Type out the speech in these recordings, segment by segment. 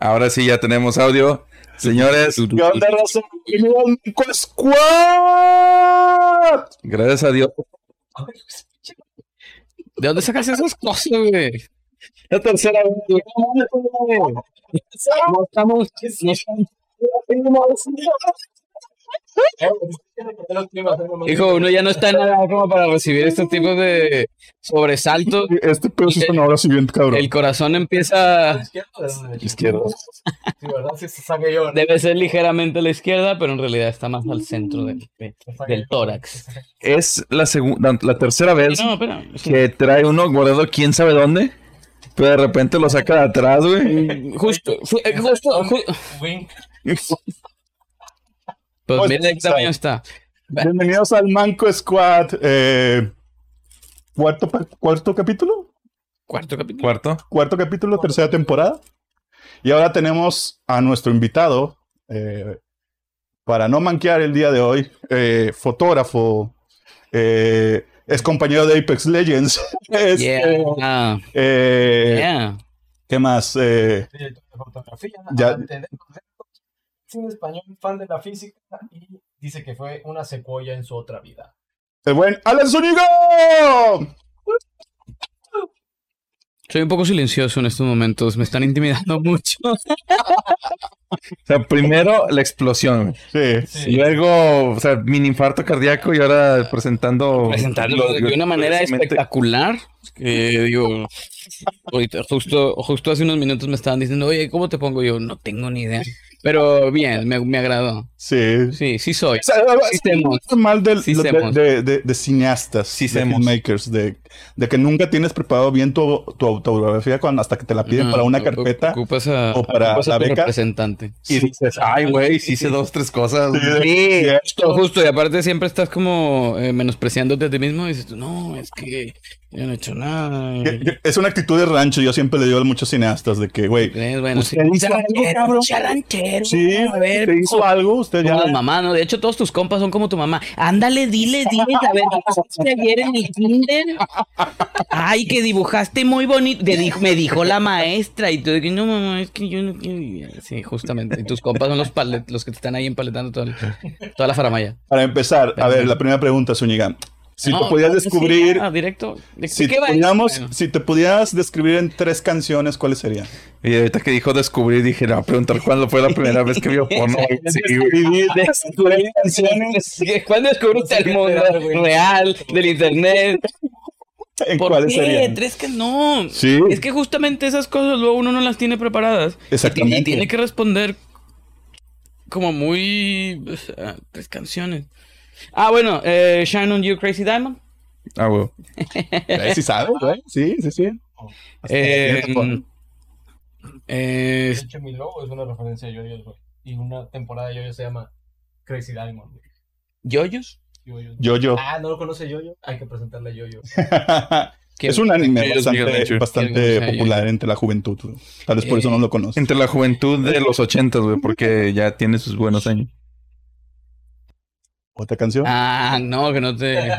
Ahora sí ya tenemos audio. Señores, ¿Qué onda, raza? Bienvenido al Nico Squad. gracias a Dios. ¿De dónde sacas esas cosas, güey? La tercera vez. güey. No estamos. no estamos- Hijo, uno ya no está en nada como para recibir estos tipos de sobresaltos. Este pedo sí está ahora siguiente, cabrón. El corazón empieza. Izquierda. Sí, ¿verdad? Sí, se saqué yo. Debe ser ligeramente a la izquierda, pero en realidad está más al centro del, del tórax. Es la segunda, la tercera vez No, que trae uno guardado quién sabe dónde. Pero de repente lo saca de atrás, güey. Justo, fu- eh, justo, Pues mira de qué tamaño está. Bienvenidos al Manco Squad. eh, cuarto, cuarto capítulo. Cuarto capítulo. Cuarto. Cuarto capítulo, tercera temporada. Y ahora tenemos a nuestro invitado. eh, para no manquear el día de hoy, eh, fotógrafo, eh, es compañero de Apex Legends. es, eh, Yeah. eh, Yeah. ¿Qué más? Eh, Director de fotografía. Ya. Cine español, fan de la física y dice que fue una secuoya en su otra vida. el buen Alan Zúñiga. Soy un poco silencioso en estos momentos. Me están intimidando mucho. O sea, primero la explosión. güey. Sí. Y luego, o sea, mini infarto cardíaco y ahora presentando. Presentarlo lo- de una manera espectacular. Que digo, ahorita, justo, justo hace unos minutos me estaban diciendo, oye, ¿cómo te pongo? Yo no tengo ni idea. Pero bien, me, me agradó. Sí. Sí, sí soy. O sea, Sí es mal del- Sí de, semos. de- de- de cineastas, Sí de filmmakers, de, que nunca tienes preparado bien tu, tu autobiografía cuando, hasta que te la piden No, para una carpeta. A, o para la beca. representante. Y dices, ay, güey, sí hice dos, tres cosas. Sí, justo, justo, y aparte siempre estás como eh, menospreciándote a ti mismo y dices, no, es que yo no he hecho nada. Es una actitud de rancho. Yo siempre le digo a muchos cineastas de que, güey, bueno, ¿Usted hizo algo, cabrón? sí, a ver, te hizo algo, usted ya. Como las mamás, ¿no? De hecho, todos tus compas son como tu mamá. Ándale, dile, dile, a ver, ¿qué ayer en el kinder? Ay, que dibujaste muy bonito. Dijo- me dijo la maestra. Y tú que no, mamá, es que yo no quiero vivir". Sí, justamente. Y tus compas son los, palet- los que te están ahí empaletando todo el- toda la faramaya. Para empezar, a ver, la primera pregunta, Zúñiga. Si te podías descubrir, Ah, directo. ¿De si, qué te esto? si te pudieras describir en tres canciones, ¿cuáles serían? Y ahorita que dijo descubrir, dije, no, preguntar cuándo fue la primera vez que vio porno. Sí, canciones. ¿Cuándo descubriste el mundo real del internet? ¿En ¿Por cuáles qué? serían? Tres que no. Sí. Es que justamente esas cosas luego uno no las tiene preparadas. Exactamente. tiene- Y tiene que responder como muy... o sea, tres canciones. Ah, bueno, eh, Shine on You, Crazy Diamond. Ah. Eh, Sí, sabes, güey. Sí, sí, sí. Eh, Bien, eh, De hecho, mi logo es una referencia a Yoyos, güey. Y una temporada de Yoyos se llama Crazy Diamond. güey. ¿Yoyos? Yoyos. Yo, yo. Ah, ¿no lo conoce Yoyo? Hay que presentarle a Yoyo. es un anime Yoyos bastante, popular entre la juventud. güey. Tal vez por eso Eh, no lo conoces. Entre la juventud de los ochentas, güey, porque ya tiene sus buenos años. ¿Otra canción? Ah, no, que no te...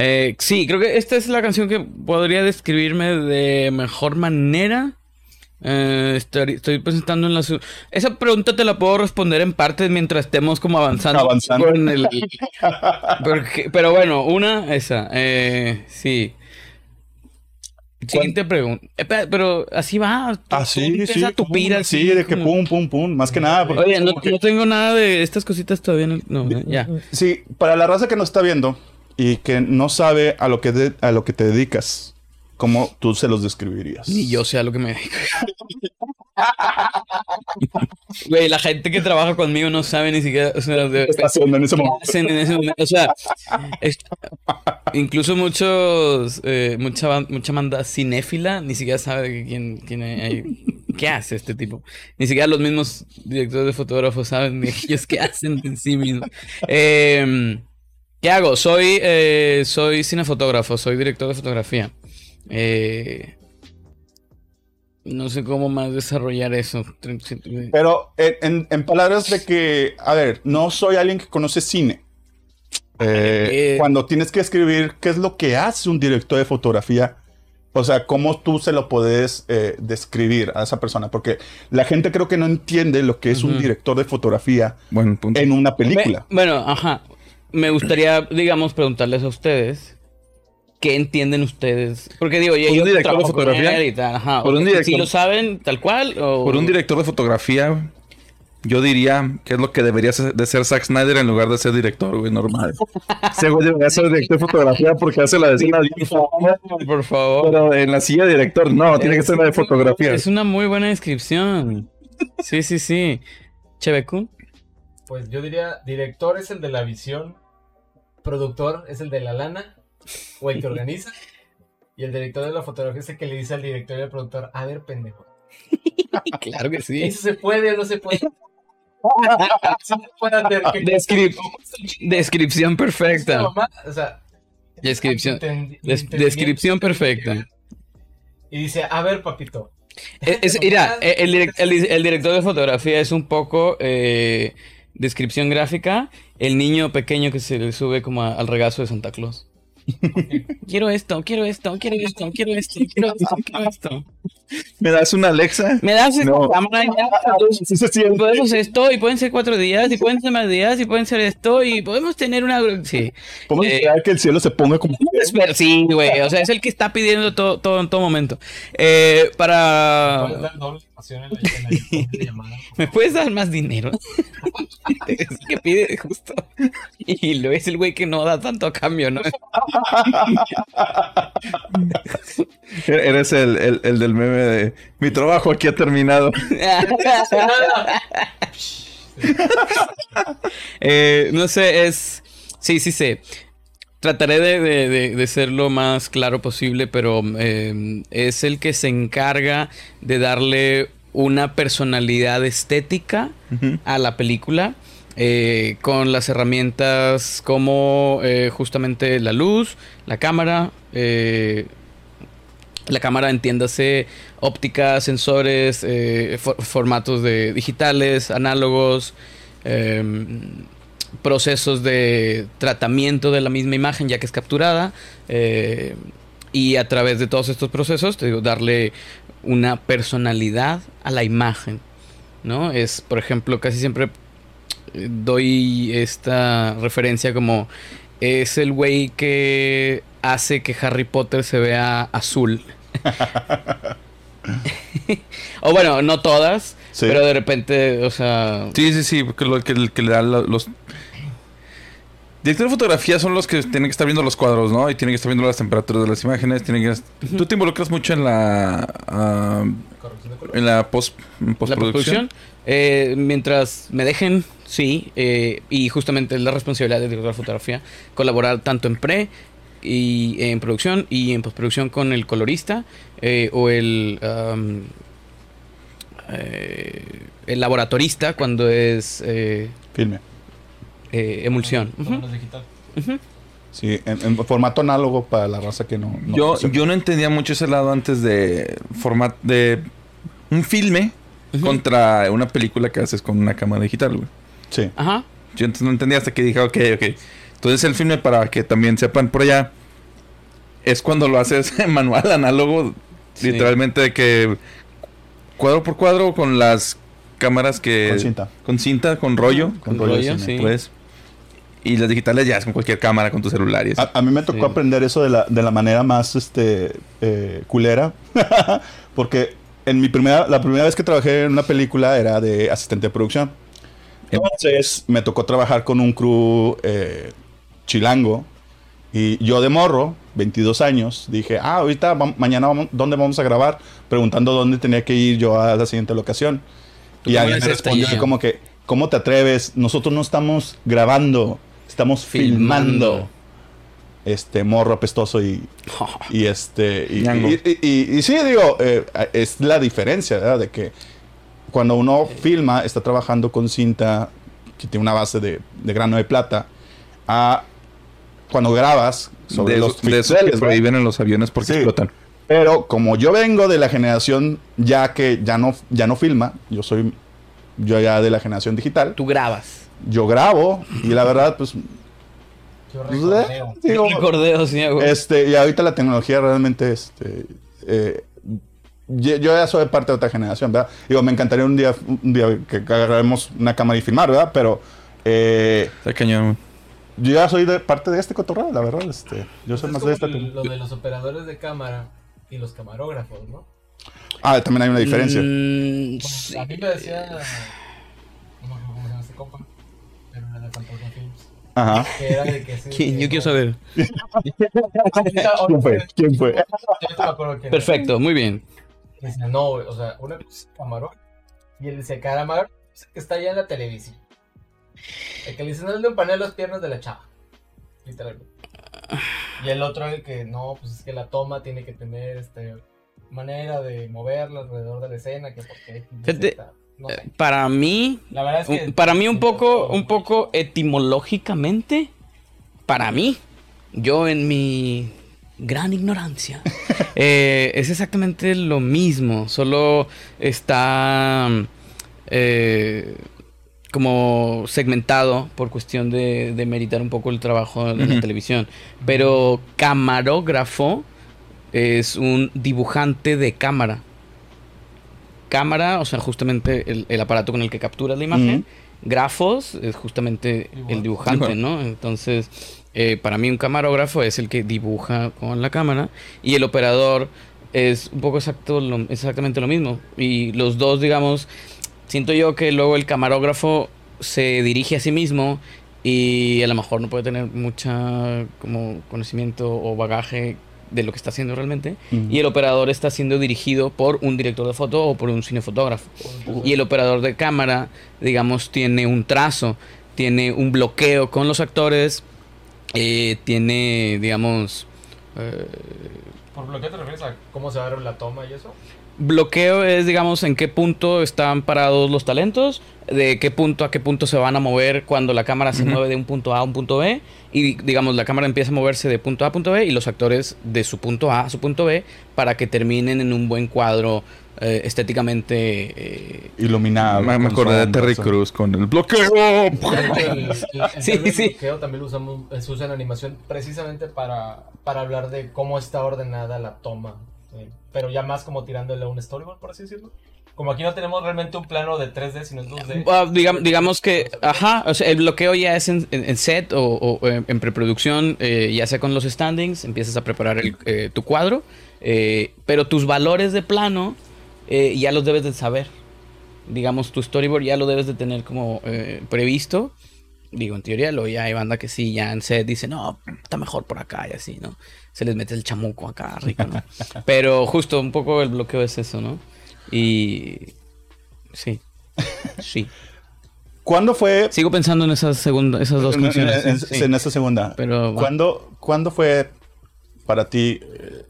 Eh, sí, creo que esta es la canción que podría describirme de mejor manera. Eh, estoy, estoy presentando en la... su- Esa pregunta te la puedo responder en parte mientras estemos como avanzando. Avanzando. en el- Porque- pero bueno, una, esa. Eh, sí. Siguiente pregunta. Pero así va. tú- Ah, sí, empieza sí. a tupir pum, así, Sí, de que pum, pum, pum. Más que nada. Oye, no, no tengo nada de estas cositas todavía. en el- No, ya. Sí, para la raza que nos está viendo y que no sabe a lo que, de- a lo que te dedicas, ¿cómo tú se los describirías? Ni yo sé a lo que me dedico. Güey, la gente que trabaja conmigo no sabe ni siquiera. O sea, ¿Qué está haciendo en ese ¿qué momento? en ese momento. O sea, es- incluso muchos, eh, mucha, mucha banda cinéfila ni siquiera sabe quién, quién hay- qué hace este tipo. Ni siquiera los mismos directores de fotógrafos saben ellos qué hacen en sí mismos. Eh, ¿Qué hago? Soy, eh, soy cinefotógrafo, soy director de fotografía. Eh, no sé cómo más desarrollar eso. Pero en- en palabras de que, a ver, no soy alguien que conoce cine. Eh, Eh. Cuando tienes que escribir qué es lo que hace un director de fotografía, O sea, ¿cómo tú se lo puedes eh, describir a esa persona? Porque la gente creo que no entiende lo que es un director de fotografía en una película. Me- bueno, ajá. Me gustaría, digamos, preguntarles a ustedes. ¿Qué entienden ustedes? Porque digo, yo, ¿Un yo director de con fotografía? él y tal, ajá. Por un Si lo saben tal cual o... Por un director de fotografía, yo diría que es lo que debería ser- de ser Zack Snyder en lugar de ser director, güey, normal. Ese güey debería ser director de fotografía porque hace la escena bien fumada, Por favor. Pero en la silla de director, no, tiene que ser la de fotografía. Es una muy buena descripción. Sí, sí, sí. Chevekun. Pues yo diría, director es el de la visión, productor es el de la lana, o el que organiza, y el director de la fotografía es el que le dice al director y al productor, a ver, pendejo, Claro que sí. ¿eso se puede o no se puede? Descrip- descripción perfecta. mamá? O sea, Descripción. des- descripción perfecta. Y dice, a ver, papito, Es, es- mira, el, el- el director de fotografía es un poco eh, descripción gráfica. El niño pequeño que se le sube como a- al regazo de Santa Claus. Quiero esto, quiero esto, quiero esto, quiero esto, quiero esto, quiero esto. ¿Me das una Alexa? Me das esta No. cámara y ya. Sí se siente. Podemos esto, y pueden ser cuatro días, y pueden ser más días, y pueden ser esto, y podemos tener una. Sí. ¿Cómo Eh, esperar que el cielo se ponga como... Sí, güey. O sea, es el que está pidiendo todo, todo en todo momento. Eh, ¿puedes para. Dar doble pasión en la, en la llamada? ¿Me puedes dar más dinero? es el que pide justo. Y lo es el güey que no da tanto a cambio, ¿no? Eres el, el, el del meme de mi trabajo aquí ha terminado. Eh, no sé, es. Sí, sí sé. Trataré de, de- de- de ser lo más claro posible, pero eh, es el que se encarga de darle una personalidad estética a la película eh, con las herramientas como eh, justamente la luz, la cámara, eh, la cámara entiéndase óptica, sensores, for- formatos de digitales, análogos, em, procesos de tratamiento de la misma imagen ya que es capturada eh, y a través de todos estos procesos te digo, darle una personalidad a la imagen no es por ejemplo casi siempre eh, doy esta referencia como es el güey que hace que Harry Potter se vea azul o bueno no todas Sí. pero de repente o sea Sí, sí, sí, porque lo que, el que le da la- los... Directores de fotografía son los que tienen que estar viendo los cuadros, ¿no? Y tienen que estar viendo las temperaturas de las imágenes, tienen que... Tú te involucras mucho en la... ah, en la post, en la postproducción. postproducción eh, mientras me dejen sí eh, y justamente es la responsabilidad del director de fotografía colaborar tanto en pre y en producción y en postproducción con el colorista eh, o el eh, el laboratorista cuando es eh, Filme. eh, emulsión digital. Sí, en, en formato análogo para la raza que no... no Yo, yo no entendía mucho ese lado antes de format de un filme contra una película que haces con una cámara digital, güey. Sí. ajá Yo entonces no entendía hasta que dije, ok, ok. Entonces el filme, para que también sepan por allá, es cuando lo haces en manual, análogo, Sí. literalmente de que cuadro por cuadro con las cámaras que... Con cinta. Con cinta, con rollo. Con rollo rollo, cine, sí. Pues. Y las digitales ya es con cualquier cámara, con tu celular y eso. A, a mí me tocó Sí. aprender eso de la, de la manera más este, eh, culera. Porque en mi primera, la primera vez que trabajé en una película era de asistente de producción. Entonces me tocó trabajar con un crew eh, chilango. Y yo de morro, 22 años, dije, ah, ahorita, mañana, vamos, ¿dónde vamos a grabar? Preguntando dónde tenía que ir yo a la siguiente locación. ¿Tú Y alguien me respondió estrella? como que, ¿cómo te atreves? Nosotros no estamos grabando, estamos filmando. Filmando. Este morro apestoso y, y este y, Ñango. y, y- y- y sí digo eh, es la diferencia ¿verdad? de que cuando uno filma está trabajando con cinta que tiene una base de, de grano de plata a cuando grabas sobre de, los esos- de esos que prohíben en los aviones porque Sí. explotan. pero como yo vengo de la generación ya que ya no ya no filma yo soy yo ya de la generación digital tú grabas yo grabo y la verdad pues Yo pues, recordeo. eh, digo, recordeo sí güey. Este, y ahorita la tecnología realmente este, eh, yo yo ya soy parte de otra generación, ¿verdad? Digo, me encantaría un día, un día que agarremos una cámara y filmar, ¿verdad? Pero eh, Está cañón. Yo ya soy de parte de este cotorreo, la verdad. Este, yo soy más de esta. lo de los operadores de cámara y los camarógrafos, ¿no? Ah, también hay una diferencia. Mm, Bueno, sí. A mí me decía. No me acuerdo cómo se llama este compa. Pero era de Fantasma Films. Ajá. Que era de que sí. ¿Quién? que Yo quiero saber. ¿Quién fue? ¿Quién fue? Yo no me acuerdo quién era. Perfecto, muy bien. Dice, no, o sea, una cosa es camarógrafo. Y él dice, camarógrafo es el que está allá en la televisión. El que le dice, no le panel las piernas de la chava. Literalmente. Y el otro, el que no, pues es que la toma tiene que tener este manera de moverla alrededor de la escena, que porque Fíjate, no sé. Para mí, La verdad es que para mí un poco, un poco etimológicamente, para mí, yo en mi gran ignorancia, eh, es exactamente lo mismo, solo está eh, como segmentado por cuestión de, de meritar un poco el trabajo de la televisión. Pero camarógrafo es un dibujante de cámara. Cámara, o sea, justamente el, el aparato con el que capturas la imagen. Grafos es justamente el dibujante, Dibujante. ¿no? Entonces, eh, para mí un camarógrafo es el que dibuja con la cámara y el operador es un poco exacto lo- exactamente lo mismo. Y los dos, digamos, siento yo que luego el camarógrafo se dirige a sí mismo y a lo mejor no puede tener mucha como conocimiento o bagaje de lo que está haciendo realmente. Y el operador está siendo dirigido por un director de foto o por un cinefotógrafo. Y el operador de cámara, digamos, tiene un trazo, tiene un bloqueo con los actores, eh, tiene, digamos, eh, ¿Por bloqueo te refieres a cómo se va a ver la toma y eso? Bloqueo es, digamos, en qué punto están parados los talentos, de qué punto a qué punto se van a mover cuando la cámara se mueve de un punto A a un punto B, y digamos, la cámara empieza a moverse de punto A a punto B y los actores de su punto A a su punto B para que terminen en un buen cuadro eh, estéticamente eh, Iluminado. Me, me acordé de Terry. Cruz con el bloqueo. El, el- el Sí, sí. bloqueo también lo usamos, eh, se usa en animación precisamente para, para hablar de cómo está ordenada la toma. Eh, pero ya más como tirándole a un storyboard, por así decirlo. Como aquí no tenemos realmente un plano de 3D, sino es 2D. Ah, digam- digamos que, ajá, o sea, el bloqueo ya es en, set o, eh, en preproducción, eh, ya sea con los standings, empiezas a preparar el, eh, tu cuadro, pero tus valores de plano ya los debes de saber. Digamos, tu storyboard ya lo debes de tener como previsto. Digo, en teoría, lo ya hay banda que sí, ya en set dice, no, está mejor por acá y así, ¿no? Se les mete el chamuco acá, rico, ¿no? Pero justo un poco el bloqueo es eso, ¿no? Y... Sí. Sí. ¿Cuándo fue Sigo pensando en esas segunda, esas dos en- canciones. en- sí. en esta segunda? Pero bueno. ¿Cuándo, cuándo fue para ti, eh,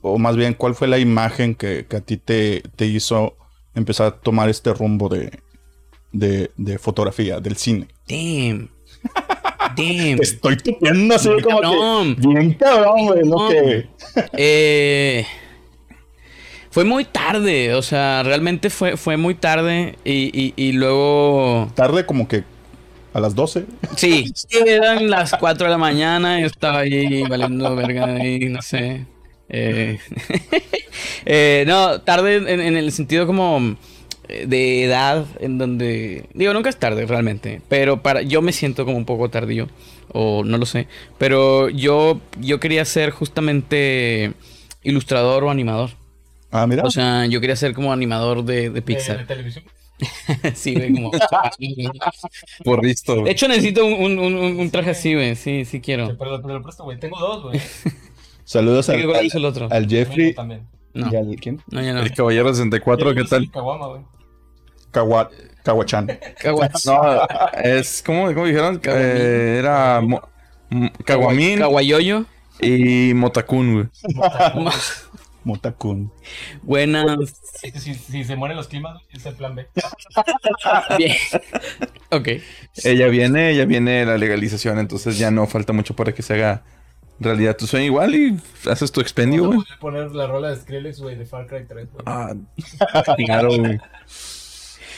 o más bien, cuál fue la imagen que, que a ti te, te hizo empezar a tomar este rumbo de, de, de fotografía, del cine? Damn. Damn. Te estoy tupiendo así como que bien cabrón, güey, No. que... Eh, fue muy tarde, o sea, realmente fue, fue muy tarde y, y, y luego... Tarde como que a las 12. Sí, eran las 4 de la mañana, yo estaba ahí valiendo verga ahí, no sé. Eh, eh, no, tarde en, en el sentido como de edad, en donde... Digo, nunca es tarde realmente, pero para yo me siento como un poco tardío, o no lo sé. Pero yo, yo quería ser justamente ilustrador o animador. Ah, mira. O sea, yo quería ser como animador de, de de, de Pixar. televisión. sí, güey, como... Porristo. De hecho, necesito un, un- un- un traje así, güey. Sí, sí quiero. Pero te lo presto, güey. Tengo dos, güey. Saludos Sí, al, ¿cuál al, el otro? al Jeffrey también. No, y al... ¿Quién? no, ya no. El Caballero 64, ¿qué tal? Caguama, güey. Kawa, Kawachan. No, es como, ¿cómo dijeron? Eh, era mo- m- Caguamín Caguayoyo. y Motacún, güey. Motakun. Buenas. Si, si, si se mueren los climas, güey, es el plan B. Bien. ok. Ella viene, ya viene la legalización, entonces ya no falta mucho para que se haga realidad tu sueño igual y haces tu expendio, güey. poner la rola de Skrillex, güey, de Far Cry 3, güey. Ah, claro, güey.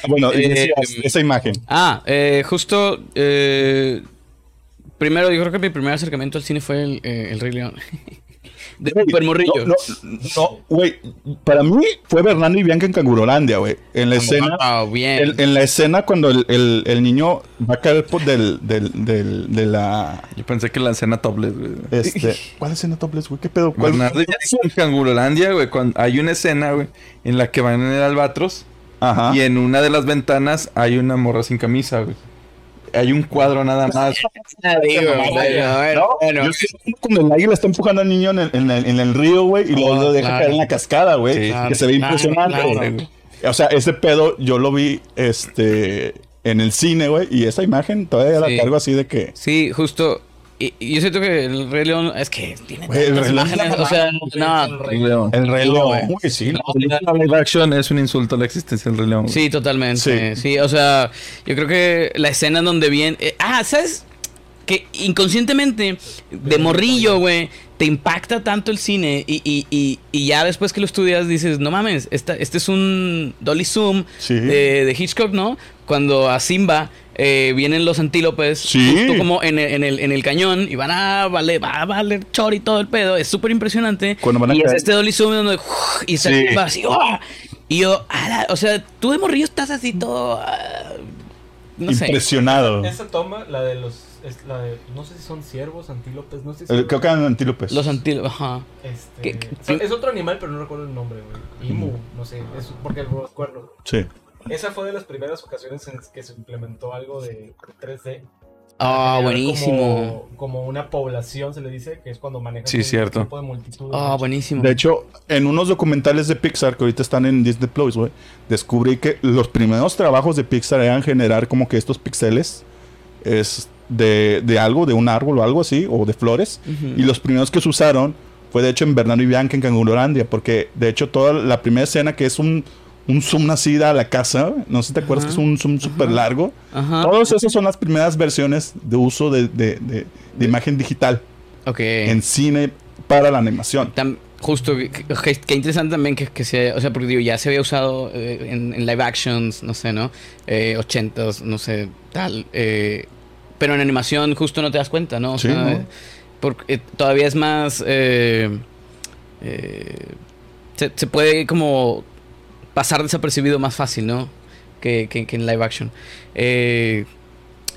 Bueno, Eh, decías, esa imagen. Ah, eh, justo. eh, primero, yo creo que mi primer acercamiento al cine fue el, eh, el Rey León. De super morrillo. No, no, no, güey. Para mí fue Bernardo y Bianca en Cangurolandia, güey. En la escena. Ah, bien. En, en la escena cuando el, el- el niño va a caer por del, del, del, de la. Yo pensé que la escena topless, güey. Este. ¿Cuál escena topless, güey? ¿Qué pedo? ¿Cuál? Bernardo y Bianca en Cangurolandia, güey. cuando- Hay una escena, güey, en la que van en el albatros Ajá. y en una de las ventanas hay una morra sin camisa, güey. Hay un cuadro nada más. Ah, bueno, bueno. Yo sé cuando el águila está empujando al niño en el, en el, en el río, güey, y luego Oh, lo deja claro. caer en la cascada, güey. Sí, que se ve claro, impresionante. O sea, ese pedo yo lo vi este en el cine, güey, y esa imagen todavía Sí. la cargo así de que. Sí, justo. Y, y yo siento que el Rey León es que tiene el Rey León imágenes. O sea, no. Rey León. El Rey León, güey. güey, sí. La película live action es un insulto a la existencia del Rey León. Sí, totalmente. Sí. Sí. o sea, yo creo que la escena en donde viene. eh, ah, ¿sabes? Que inconscientemente, de morrillo, güey, te impacta tanto el cine y, y, y, y ya después que lo estudias dices, no mames, esta, este es un Dolly Zoom Sí. de, de Hitchcock, ¿no? Cuando a Simba eh, vienen los antílopes, Sí. justo como en el, en, el, en el cañón y van a valer, va a valer chor y todo el pedo, es súper impresionante. Cuando van a y es caer. este Dolly Zoom donde y está Sí. Así, ¡oh! Y yo, ala, o sea, tú de morrillo estás así todo. ah, no sé. Impresionado. Esa toma, la de los. Es la de, no sé si son ciervos, antílopes, no sé si. El- creo que eran antílopes. Los antílopes, ajá. Este, ¿Qué- qué- son- es otro animal, pero no recuerdo el nombre, güey. Imu, no sé, es porque lo recuerdo. Sí. Esa fue de las primeras ocasiones en que se implementó algo de 3D. Ah, buenísimo. Como, como una población, se le dice, que es cuando manejan Sí, un cierto. tipo de multitud. Ah, buenísimo. De hecho, en unos documentales de Pixar que ahorita están en Disney Plus, güey, descubrí que los primeros trabajos de Pixar eran generar como que estos pixeles es de, de algo, de un árbol o algo así, o de flores. Y los primeros que se usaron fue de hecho en Bernardo y Bianca en Cangurolandia, porque de hecho toda la primera escena que es un, un zoom así a la casa, no sé si te acuerdas Ajá. que es un zoom súper largo. Ajá. Todas esas son las primeras versiones de uso de, de- de- de imagen digital Ok. en cine para la animación. Tam- justo, que interesante también que, que se, o sea, porque digo, ya se había usado eh, en, en live actions, no sé, ¿no? Eh, 80s, no sé, tal. eh, pero en animación justo no te das cuenta, ¿no? O Sí, sea, ¿no? porque eh, todavía es más... se, se puede como pasar desapercibido más fácil, ¿no? Que, que- que en live action. Eh,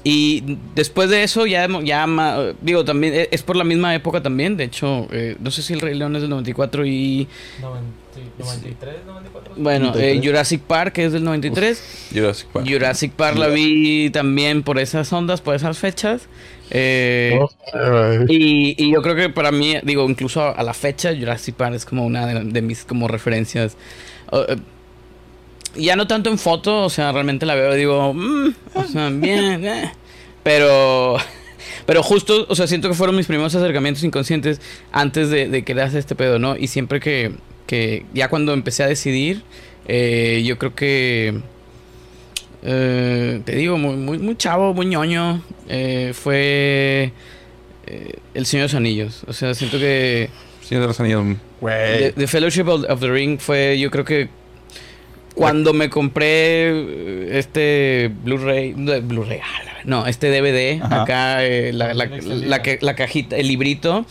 y después de eso, ya, ya ma- digo, también e- es por la misma época también. De hecho, eh, no sé si el Rey León es del 94 y. 90 sí, 93, 94. Bueno, eh, 93. Jurassic Park es del 93. Jurassic Park. Jurassic Park la vi también por esas ondas, por esas fechas. Eh, y, y yo creo que para mí, digo, incluso a, a la fecha, Jurassic Park es como una de, de mis como referencias. Eh, ya no tanto en foto, o sea, realmente la veo y digo, mm, o sea, bien, eh. pero, pero justo, o sea, siento que fueron mis primeros acercamientos inconscientes antes de, de querer hacer este pedo, ¿no? Y siempre que, que ya cuando empecé a decidir, eh, yo creo que, eh, te digo, muy, muy, muy chavo, muy ñoño, eh, fue El Señor de los Anillos. O sea, siento que Sí, de los anillos. The, The Fellowship of, of the Ring fue, yo creo que cuando me compré eh, este Blu-ray, no, Blu-ray, ah, la- no, este DVD, Ajá. acá eh, la, la- la que- la cajita, el librito,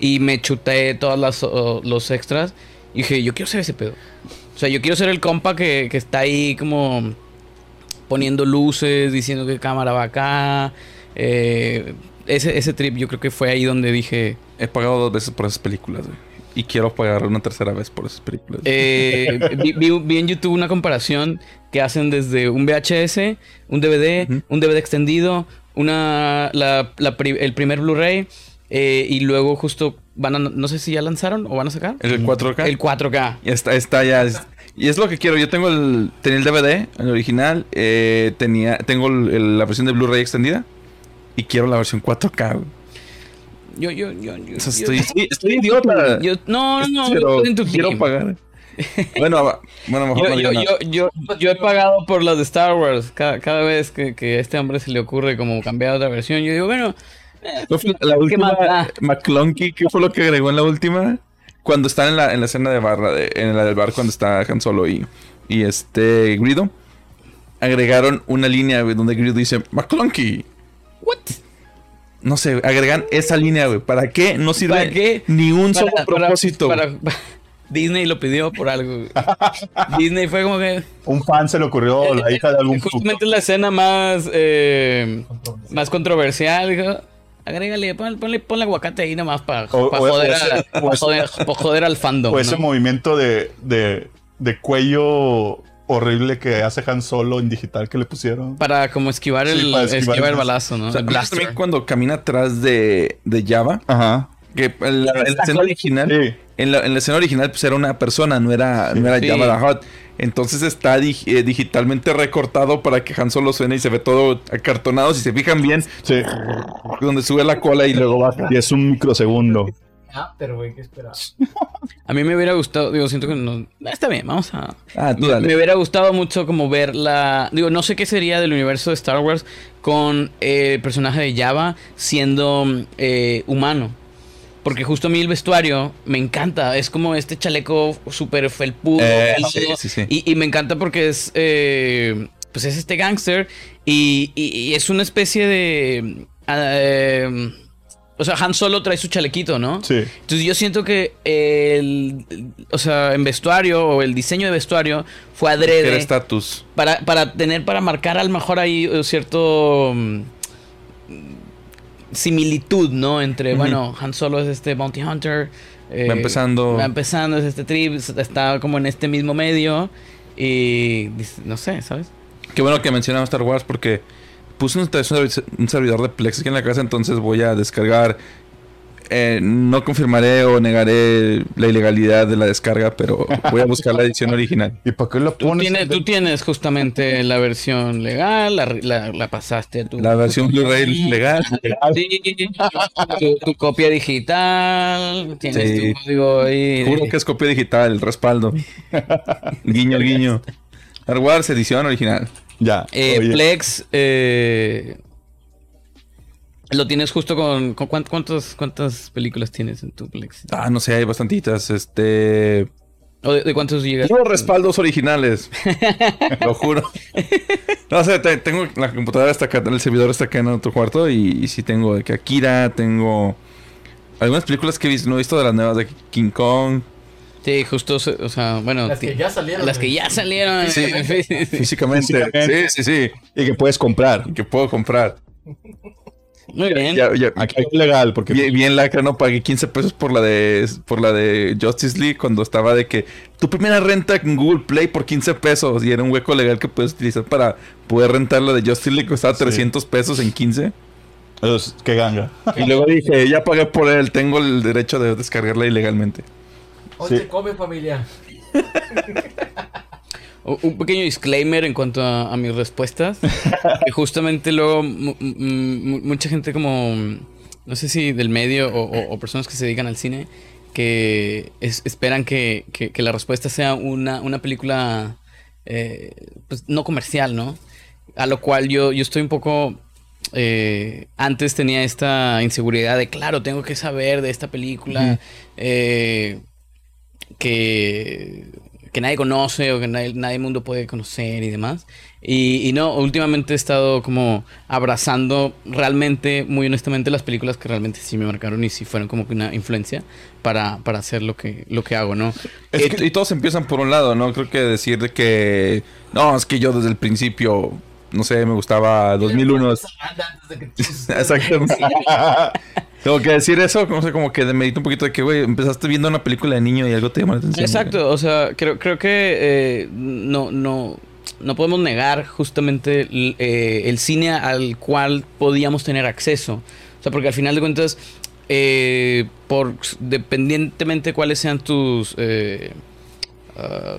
y me chuté todos las, o- los extras, y dije, yo quiero ser ese pedo. O sea, yo quiero ser el compa que, que está ahí como poniendo luces, diciendo que cámara va acá. eh, ese, ese trip yo creo que fue ahí donde dije, He pagado dos veces por esas películas, güey. Y quiero pagar una tercera vez por esas películas. Eh, vi, vi- vi en YouTube una comparación que hacen desde un VHS, un DVD, un DVD extendido, una, la- la pri- el primer Blu-ray eh, y luego justo van a, no sé si ya lanzaron o van a sacar ¿El 4K? el 4K. Y está, está ya. es- y es lo que quiero. Yo tengo el. Tenía el DVD, el original. eh, tenía, tengo el- el- la versión de Blu-ray extendida. Y quiero la versión 4K, güey. Yo, yo, yo, yo, O sea, yo- estoy, estoy, idiota. yo- no, no, no, pero quiero pagar. Bueno, bueno, mejor Yo, no yo, yo, yo, he pagado por las de Star Wars. Cada, cada vez que, que a este hombre se le ocurre como cambiar otra versión, yo digo, bueno, ¿Cuál fue la última? McClunky, ¿qué fue lo que agregó en la última? Cuando está en la, en la escena de barra, de- en la del bar, cuando está Han Solo y, y este Grido, agregaron una línea donde Grido dice McClunky. No sé, agregan esa línea, güey. ¿Para qué? No sirve ¿Para qué? ni un Para- solo para- propósito. para- Disney lo pidió por algo. güey. Disney fue como que. Un fan se le ocurrió, la hija de algún Justamente la escena más. eh, más controversial. Dijo, agrégale, ponle, ponle, ponle aguacate ahí nomás para O- o- joder, o a- ese- pa' o ese- joder, pa' joder al fandom. O ese ¿no? movimiento de, de, de cuello horrible que hace Han Solo en digital que le pusieron. Para como esquivar el, Sí, para esquivar esquivar el balazo, ¿no? O sea, el ¿viste blaster. también cuando camina atrás de, de Java, Ajá. que en la, en la escena original, Sí. en la, en la escena original pues era una persona, no era, no era Sí. Java the Hutt. Entonces está dig- eh, digitalmente recortado para que Han Solo suene y se ve todo acartonado. Si se fijan bien, Sí. donde sube la cola y luego baja. Y es un microsegundo. Ah, pero güey, ¿qué esperabas? A mí me hubiera gustado, digo, siento que no. ah, Está bien, vamos a. Ah, tú Me, dale. me hubiera gustado mucho como ver la... Digo, no sé qué sería del universo de Star Wars con eh, el personaje de Java siendo eh, humano. Porque justo a mí el vestuario me encanta. Es como este chaleco súper felpudo. Eh, peludo, sí, sí, sí. Y, y me encanta porque es... eh, pues es este gángster y, y- y es una especie de... ah, eh, o sea, Han Solo trae su chalequito, ¿no? Sí. Entonces yo siento que el, o sea, en vestuario o el diseño de vestuario fue adrede estatus. para, para tener, para marcar a lo mejor ahí eh, cierto mm, similitud, ¿no? Entre, bueno, Han Solo es este Bounty Hunter. eh, Va empezando. Va empezando, es este trip, está como en este mismo medio y no sé, ¿sabes? Qué bueno que mencionamos Star Wars porque puse un, un servidor de Plex aquí en la casa, entonces voy a descargar. eh, no confirmaré o negaré la ilegalidad de la descarga, pero voy a buscar la edición original. ¿Y para qué lo Tú pones? tienes, tú tienes justamente la versión legal, la, la- la pasaste a tu... La versión Blu-ray legal. Sí, tu, tu copia digital, tienes Sí. tu código ahí. Juro que es copia digital, el respaldo. guiño, guiño. Star Wars edición original. Ya. Eh, Plex, eh, lo tienes justo con... con cuánt- cuántos, ¿Cuántas películas tienes en tu Plex? Ah, no sé, hay bastantitas. Este. ¿O de, de cuántos llegas? Tengo respaldos originales. Lo juro. No sé, te- tengo la computadora está acá, el servidor está acá en otro cuarto y, y sí tengo de que Akira, tengo algunas películas que he visto, no he visto de las nuevas de King Kong. Sí, justo, o sea, bueno... Las que ya salieron. Las que ya salieron. Sí. Sí. Físicamente. Físicamente. Sí, sí, sí. Y que puedes comprar. Que puedo comprar. Muy bien. Ya, ya- Aquí es legal porque Bien, bien lacra, no pagué 15 pesos por la de por la de Justice League cuando estaba de que tu primera renta en Google Play por 15 pesos y era un hueco legal que puedes utilizar para poder rentar la de Justice League costaba Sí. 300 pesos en 15 Eso es- qué ganga. y luego dije ya pagué por él tengo el derecho de descargarla ilegalmente Hoy Sí. come, familia. Un pequeño disclaimer en cuanto a, a mis respuestas. que justamente luego mu- mu- mucha gente como, no sé si del medio o, o- o personas que se dedican al cine, que es- esperan que, que- que la respuesta sea una, una película eh, pues, no comercial, ¿no? A lo cual yo, yo estoy un poco... eh, antes tenía esta inseguridad de, claro, tengo que saber de esta película. eh, que, que nadie conoce o que nadie, nadie mundo puede conocer y demás. Y, y no, últimamente he estado como abrazando realmente, muy honestamente, las películas que realmente sí me marcaron y sí fueron como que una influencia para, para hacer lo que, lo que hago, ¿no? Es Eh, que- y todos empiezan por un lado no creo que decir de que no es que yo desde el principio no sé me gustaba 2001 Esa banda antes de que- Exactamente. Tengo que decir eso, como, sé, como que medito un poquito de que, güey, empezaste viendo una película de niño y algo te llamó la atención. Exacto, o sea, creo, creo que eh, no, no, no podemos negar justamente el, eh, el cine al cual podíamos tener acceso. O sea, porque al final de cuentas, eh, por dependientemente cuáles sean tus... eh, ah,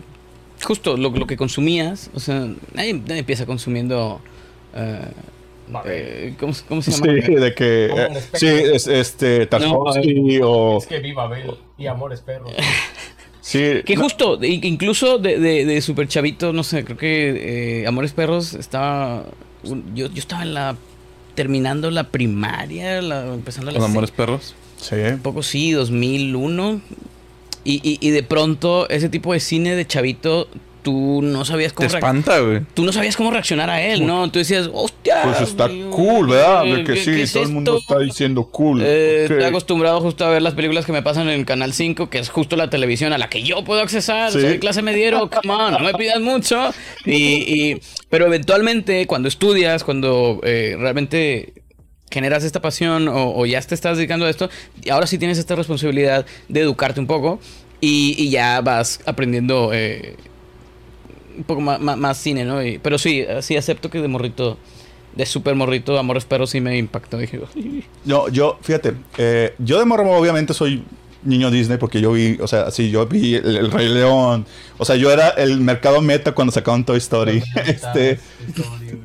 justo lo, lo que consumías, o sea, nadie, nadie empieza consumiendo... eh, ¿cómo, cómo se Sí, llama? de que. Eh, sí, es, este. Tarkovsky o. Es que viva Abel y Amores Perros. Sí. Que no, justo, i- incluso de, de, de super chavito, no sé, creo que eh, Amores Perros estaba. un- yo, yo estaba en la. terminando la primaria, la- empezando la. Con amores perros. Sí. Un poco sí, 2001. Y, y, y de pronto, ese tipo de cine de chavito tú no sabías Te cómo, reac- espanta, güey. tú no sabías cómo reaccionar a él, ¿no? Tú decías, hostia. Pues está güey, cool, ¿verdad? ¿qué- De que sí, es todo el mundo está diciendo cool. Eh. Estoy acostumbrado justo a ver las películas que me pasan en Canal 5, que es justo la televisión a la que yo puedo accesar. Sí. Soy clase mediero, come on, no me pidas mucho. Y, y- pero eventualmente, cuando estudias, cuando eh, realmente generas esta pasión o, ya te estás dedicando a esto, y ahora sí tienes esta responsabilidad de educarte un poco y, ya vas aprendiendo eh, un poco más, cine, ¿no? Pero sí, sí acepto que de morrito, de super morrito, Amores Perros sí me impactó. Dije, No, yo, fíjate, eh, yo de morro obviamente soy niño Disney porque yo vi, o sea, sí, yo vi el, el Rey León. O sea, yo era el mercado meta cuando sacaban Toy Story. este,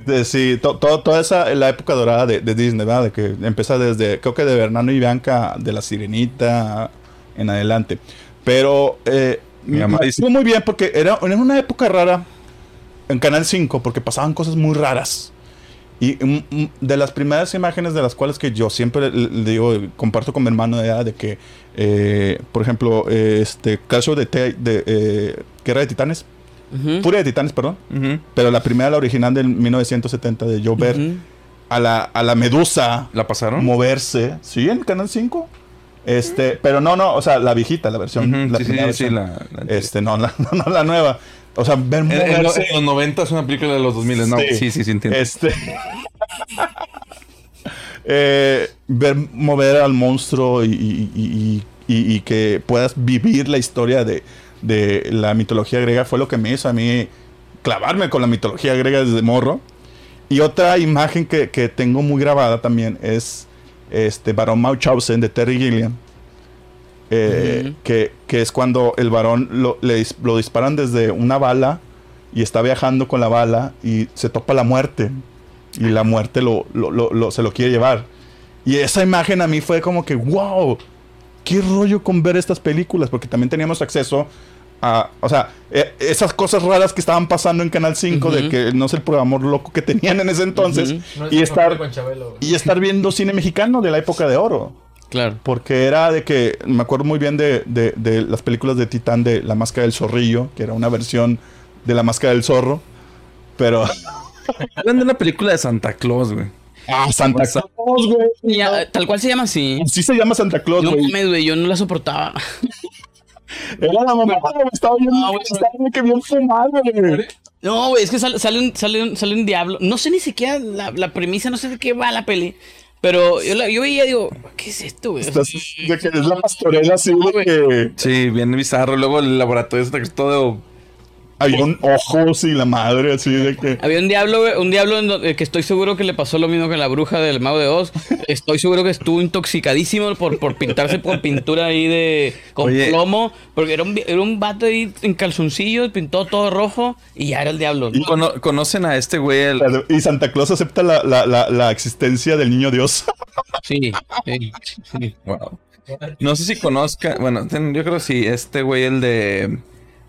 de- sí, to- to- toda esa, la época dorada de, de Disney, ¿verdad? De que empieza desde, creo que de Bernardo y Bianca, de La Sirenita en adelante. Pero eh, Mi me mamá me dice- muy bien porque era, era una época rara en Canal 5 porque pasaban cosas muy raras. Y mm, mm, de las primeras imágenes de las cuales que yo siempre digo, comparto con mi hermano de, edad, de que, eh, por ejemplo, eh, este caso de, de eh, Guerra de Titanes, Ujú. Furia de Titanes, perdón, pero la primera, la original del 1970 de Joe Ver, a, la, a la medusa ¿La pasaron? moverse, ¿sí? En Canal 5. Este, pero no, no, o sea, la viejita, la versión, la sí, primera sí, sí, versión. la, la- Este, no, la, no, la nueva. O sea, ver En, en los, en los 90 es una película de los 2000, ¿no? Sí. Sí, sí, sí, entiendo. Este. eh, ver mover al monstruo y, y- y- y- y que puedas vivir la historia de, de la mitología griega fue lo que me hizo a mí clavarme con la mitología griega desde morro. Y otra imagen que, que tengo muy grabada también es este Barón Munchausen de Terry Gilliam. Eh, que, que es cuando el varón lo, le dis- lo disparan desde una bala y está viajando con la bala y se topa la muerte. Y la muerte lo, lo- lo- lo- se lo quiere llevar. Y esa imagen a mí fue como que, wow, qué rollo con ver estas películas, porque también teníamos acceso a, o sea, eh, esas cosas raras que estaban pasando en Canal 5, de que no sé el programador loco que tenían en ese entonces. No es y, estar, con Chabelo, güey. y estar viendo cine mexicano de la época de oro. Claro. Porque era de que, me acuerdo muy bien de, de- de las películas de Titán de La Máscara del Zorrillo, que era una versión de La Máscara del Zorro. Pero. Hablan de una película de Santa Claus, güey. ¡Ah, Santa Claus, güey! Ya, tal cual se llama así. Sí se llama Santa Claus, No güey. mames, güey, yo no la soportaba. Era la mamá, güey, estaba bien, No, güey. que bien fumado, güey. No, güey, es que sale, sale, un, sale, un, sale un diablo. No sé ni siquiera la, la premisa, no sé de qué va la peli. Pero yo, la- yo veía, digo, ¿qué es esto, güey? Estás- de que es la pastorela así, de que Sí, bien bizarro. Luego el laboratorio está todo. Había un ojos y la madre, así de que. Había un diablo, güey, un diablo que estoy seguro que le pasó lo mismo que la bruja del mago de Oz. Estoy seguro que estuvo intoxicadísimo por, por pintarse por pintura ahí de con Oye. plomo, porque era un, era un vato ahí en calzoncillos, pintó todo rojo y ya era el diablo. Y- Cono- ¿Conocen a este güey? el- Y Santa Claus acepta la, la, la, la existencia del niño Dios. Sí, sí, sí. Wow. No sé si conozca. Bueno, ten- yo creo que sí. Este güey, el de.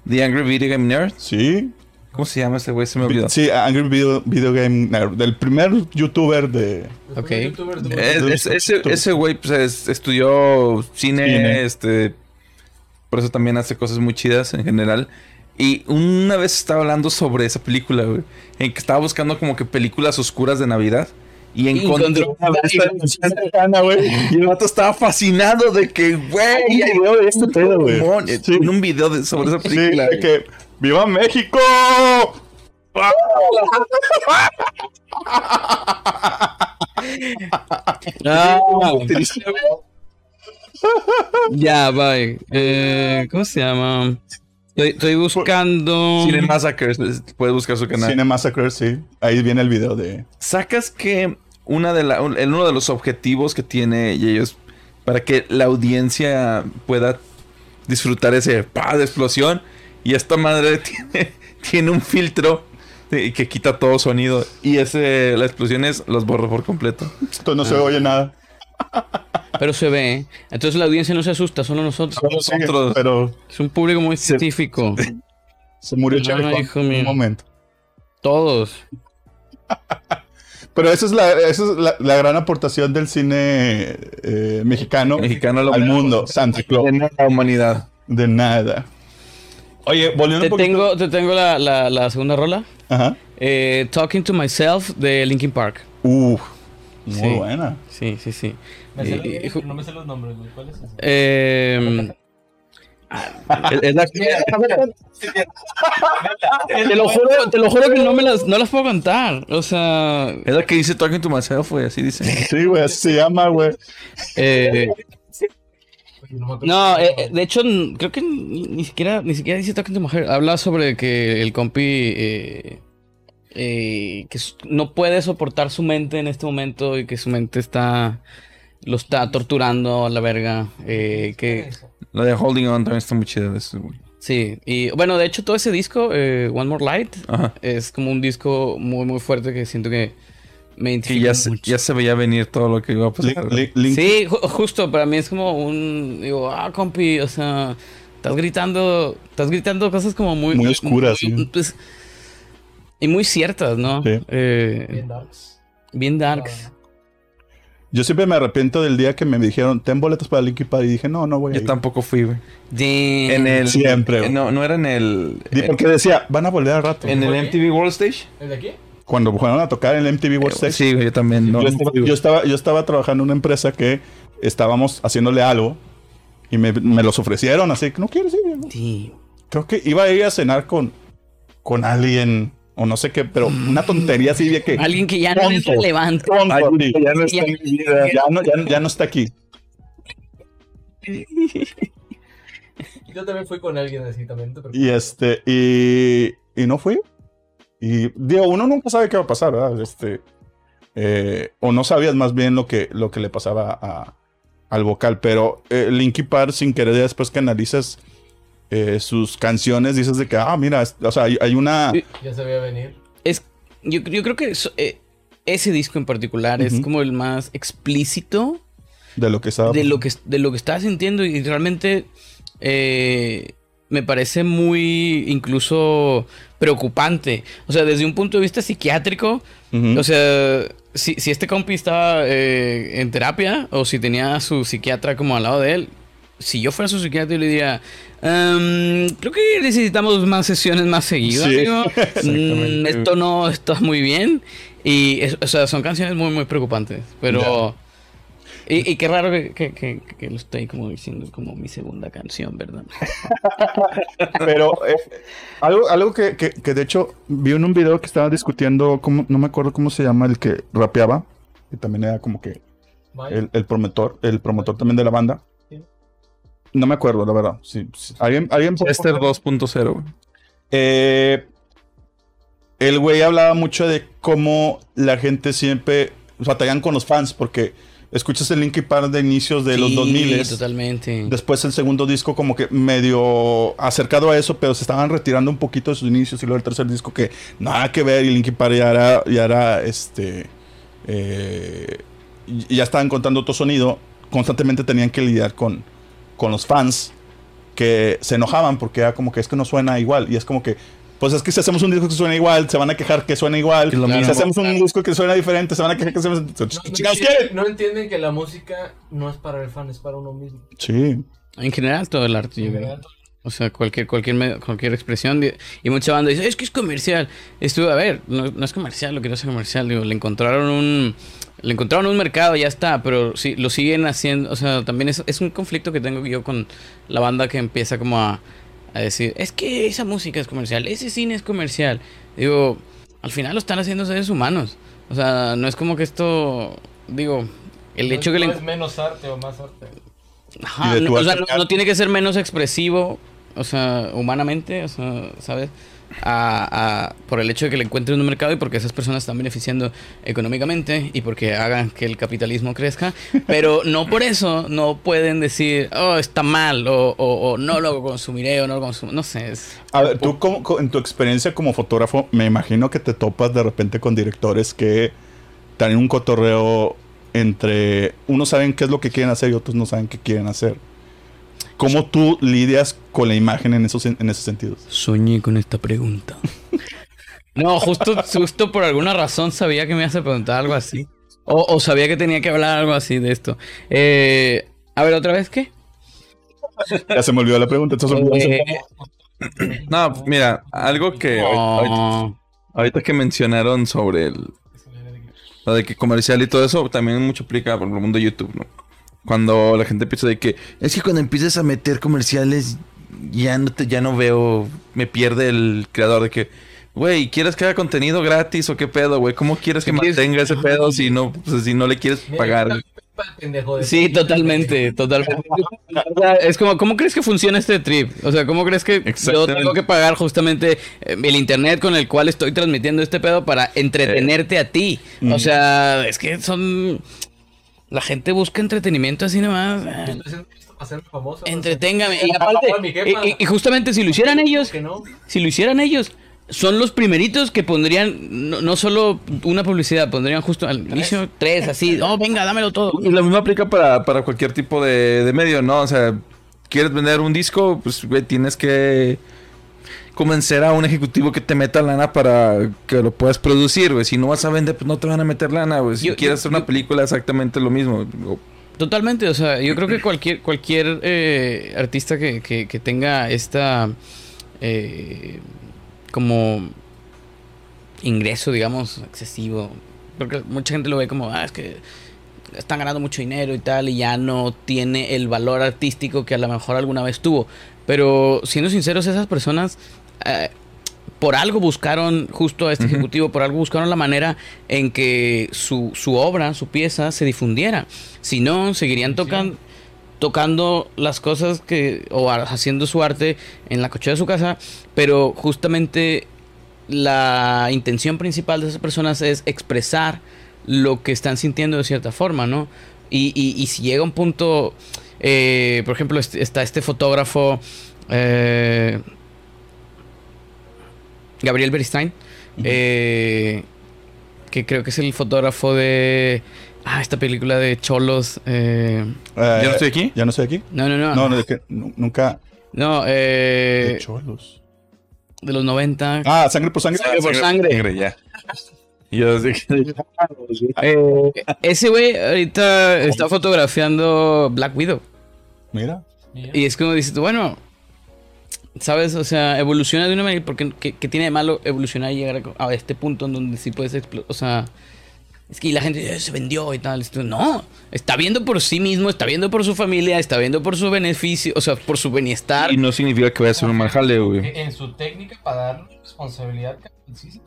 The Angry Video Game Nerd. Sí. ¿Cómo se llama ese güey? Se me olvidó. Sí, Angry Video, Video Game Nerd. Del primer youtuber de. Ok. de- Es- es- ese, ese güey pues, es- estudió cine, Cine. este por eso también hace cosas muy chidas en general. Y una vez estaba hablando sobre esa película, güey, en que estaba buscando como que películas oscuras de Navidad y encontró una de cercana, güey. Y el vato estaba fascinado de que, güey, Hay un video de este pedo, güey. Sí. en un video de- sobre esa Sí, película. de güey. que. ¡Viva México! Ah, ya, bye. Eh, ¿Cómo se llama? Estoy, estoy buscando. Cine Massacres, puedes buscar su canal. Cine Massacre, sí. Ahí viene el video de. sacas que una de la, uno de los objetivos que tiene ellos para que la audiencia pueda disfrutar ese pa de explosión y esta madre tiene, tiene un filtro que quita todo sonido y ese las explosiones los borra por completo. Esto no se oye nada. Pero se ve. ¿eh? Entonces la audiencia no se asusta, solo nosotros. Sí, Nosotros- pero Es un público muy científico. se murió Charlie en mío. un momento. Todos. Pero esa es la, esa es la, la gran aportación del cine eh, mexicano, al mundo. Santa Claus. en la humanidad. De nada. Oye, volviendo Te un poquito. tengo, te tengo la, la, la segunda rola. Ajá. Eh, Talking to Myself de Linkin Park. Uf, muy Sí. buena. Sí, sí, sí. Me Eh, eh, no me sé los nombres, güey. ¿Cuál es ese? Eh, Es, es la, te, lo juro, te lo juro que no me las, no las puedo cantar. O sea, es la que dice Talking to Myself, güey. Así dice. Sí, güey, así se llama, güey. eh, no eh, eh, de hecho, creo que ni, ni siquiera ni siquiera dice Talking to Mujer. Habla sobre que el compi eh, eh, que no puede soportar su mente en este momento y que su mente está lo está torturando a la verga. eh, que La de Holding On también está muy chida de ese, güey. sí, y bueno, de hecho todo ese disco, eh, One More Light, Ajá. es como un disco muy muy fuerte que siento que me Que identifica ya se, mucho. ya se veía venir todo lo que iba a pasar. Link- Link- Sí, ju- justo, para mí es como un, digo, ah, compi, o sea, estás gritando, estás gritando cosas como muy... Muy oscuras, sí. pues, y muy ciertas, ¿no? Sí. Eh, Bien darks. bien darks. Yo siempre me arrepiento del día que me dijeron, ten boletos para Linkin Park. Y dije, no, no voy a Yo ir. tampoco fui, güey. En el. Siempre, güey. eh, No, no era en el. Di- Porque decía, van a volver al rato. En el. MTV World Stage. ¿Es de aquí? Cuando fueron a tocar en el MTV World Stage, Sí, güey, yo también. No, yo, estaba, fui, güey. yo, estaba, yo estaba trabajando en una empresa que estábamos haciéndole algo y me, me los ofrecieron, así que no quieres ir. ¿no? Sí. Creo que iba a ir a cenar con, con alguien o no sé qué, pero una tontería así de que... Alguien que ya no es Tonto. relevante. Tonto, Ay, así. ya no está en mi vida. Ya no, ya, ya no está aquí. Yo también fui con alguien así también. Y este, y, y no fui. Y digo, uno nunca sabe qué va a pasar, ¿verdad? Este, eh, o no sabías más bien lo que, lo que le pasaba a- al vocal, pero eh, Linkin Park, sin querer, después que analizas eh, sus canciones, dices de que, ah, mira, es- o sea, hay, hay una... Ya se veía venir. Es, yo, yo creo que eso, eh, ese disco en particular es como el más explícito De lo que estaba... de lo que de lo que estaba sintiendo y realmente eh, me parece muy incluso preocupante. O sea, desde un punto de vista psiquiátrico, o sea, si, si este compi estaba eh, en terapia o si tenía a su psiquiatra como al lado de él, si yo fuera su psiquiatra, yo le diría, "Em, creo que necesitamos más sesiones más seguidas. Sí. Mm, esto no está muy bien. Y, es- o sea, son canciones muy, muy preocupantes. Pero... Y, y qué raro que, que, que- que lo estoy como diciendo como mi segunda canción, ¿verdad? Pero eh, algo, algo que, que- que de hecho vi en un video que estaba discutiendo, cómo- no me acuerdo cómo se llama el que rapeaba, que también era como que el, el promotor, el promotor también de la banda. No me acuerdo, la verdad. Sí, sí. ¿Alguien, alguien Chester 2.0, güey. Eh, el güey hablaba mucho de cómo la gente siempre batallan con los fans, porque escuchas el Linkin Park de inicios de los Sí, 2000 totalmente. Después el segundo disco como que medio acercado a eso, pero se estaban retirando un poquito de sus inicios y luego el tercer disco que nada que ver y Linkin Park ya era, ya era este, eh, ya estaban contando otro sonido, constantemente tenían que lidiar con, con los fans que se enojaban porque era como que es que no suena igual y es como que pues es que si hacemos un disco que suena igual, se van a quejar que suena igual. Que lo si hacemos un disco que suena diferente, se van a quejar que suena... No, ¿Qué no no entienden que la música no es para el fan, es para uno mismo. Sí. En general todo el arte, yo creo. O sea, cualquier, cualquier, medio- cualquier expresión. de- y mucha banda dice, es que es comercial. Estuve, a ver, no, no es comercial, lo que no es comercial. Digo, le encontraron un... Le encontraron un mercado, ya está, pero sí, lo siguen haciendo. O sea, también es, es un conflicto que tengo yo con la banda que empieza como a, a decir, es que esa música es comercial, ese cine es comercial. Digo, al final lo están haciendo seres humanos. O sea, no es como que esto, digo, el No hecho que no le... es menos arte o más arte. Ajá, no, o sea, no, no tiene que ser menos expresivo, o sea, humanamente, o sea, ¿sabes? A, a- por el hecho de que le encuentren un mercado y porque esas personas están beneficiando económicamente y porque hagan que el capitalismo crezca, pero no por eso no pueden decir, oh, está mal, o, o- o no lo consumiré, o no lo consumo, no sé. es- A ver, tú como- co- en tu experiencia como fotógrafo, me imagino que te topas de repente con directores que tienen un cotorreo entre unos saben qué es lo que quieren hacer y otros no saben qué quieren hacer. ¿Cómo tú lidias con la imagen en esos, en esos sentidos? Soñé con esta pregunta. No, justo, justo por alguna razón sabía que me ibas a preguntar algo así. O, o sabía que tenía que hablar algo así de esto. Eh, a ver, ¿otra vez qué? Ya se me olvidó la pregunta. Eh, No, mira, algo que ahorita, ahorita que mencionaron sobre el, lo de que comercial y todo eso, también mucho aplica por el mundo de YouTube, ¿no? Cuando la gente piensa de que es que cuando empieces a meter comerciales ya no te, ya no veo, me pierde el creador de que, güey, ¿quieres que haga contenido gratis o qué pedo, güey? ¿Cómo quieres que mantenga ese pedo si no, pues, si no le quieres pagar? Sí, totalmente, totalmente. O sea, es como, ¿cómo crees que funciona este trip? O sea, ¿cómo crees que yo tengo que pagar justamente eh, el internet con el cual estoy transmitiendo este pedo para entretenerte a ti? O sea, es que son... La gente busca entretenimiento así nomás. Eh, ser famoso. Entreténgame. Y aparte, Ah, y, justamente si lo hicieran ellos, no. si lo hicieran ellos, son los primeritos que pondrían no, no solo una publicidad, pondrían justo al inicio tres, así, oh, venga, dámelo todo. Y lo mismo aplica para, para cualquier tipo de, de medio, ¿no? O sea, quieres vender un disco, pues, güey, tienes que convencer a un ejecutivo que te meta lana para que lo puedas producir, güey. Si no vas a vender, pues no te van a meter lana, güey. Si Yo- quieres yo- hacer una yo- película, exactamente lo mismo. Totalmente, o sea, yo creo que cualquier, cualquier eh, artista que, que- que tenga esta eh, como ingreso, digamos, excesivo, porque mucha gente lo ve como, ah, es que están ganando mucho dinero y tal, y ya no tiene el valor artístico que a lo mejor alguna vez tuvo. Pero siendo sinceros, esas personas eh, por algo buscaron justo a este ejecutivo, por algo buscaron la manera en que su, su obra, su pieza se difundiera. Si no, seguirían tocan- tocando las cosas que, o haciendo su arte en la cochera de su casa, pero justamente la intención principal de esas personas es expresar lo que están sintiendo de cierta forma, ¿no? Y, y- y si llega un punto, eh, por ejemplo, este- está este fotógrafo, eh, Gabriel Beristain, eh, que creo que es el fotógrafo de ah, esta película de Cholos. eh, Eh, ¿Ya no estoy aquí? ¿Ya no estoy aquí? no, no, no. No, no, de que nu- nunca. No, eh, de cholos. de los 90. Ah, sangre por sangre. Sangre por sangre. ya. Yo que- Eh, ese güey ahorita está fotografiando Black Widow. Mira. Y es como dices tú, bueno, ¿sabes? O sea, evoluciona de una manera porque ¿qué, qué tiene de malo evolucionar y llegar a, a este punto en donde sí puedes explotar? O sea, es que la gente "Eh, se vendió y tal. No, está viendo por sí mismo, está viendo por su familia, está viendo por su beneficio, o sea, por su bienestar. Y no significa que vaya a ser un mal jale, güey. Que En su técnica para darle responsabilidad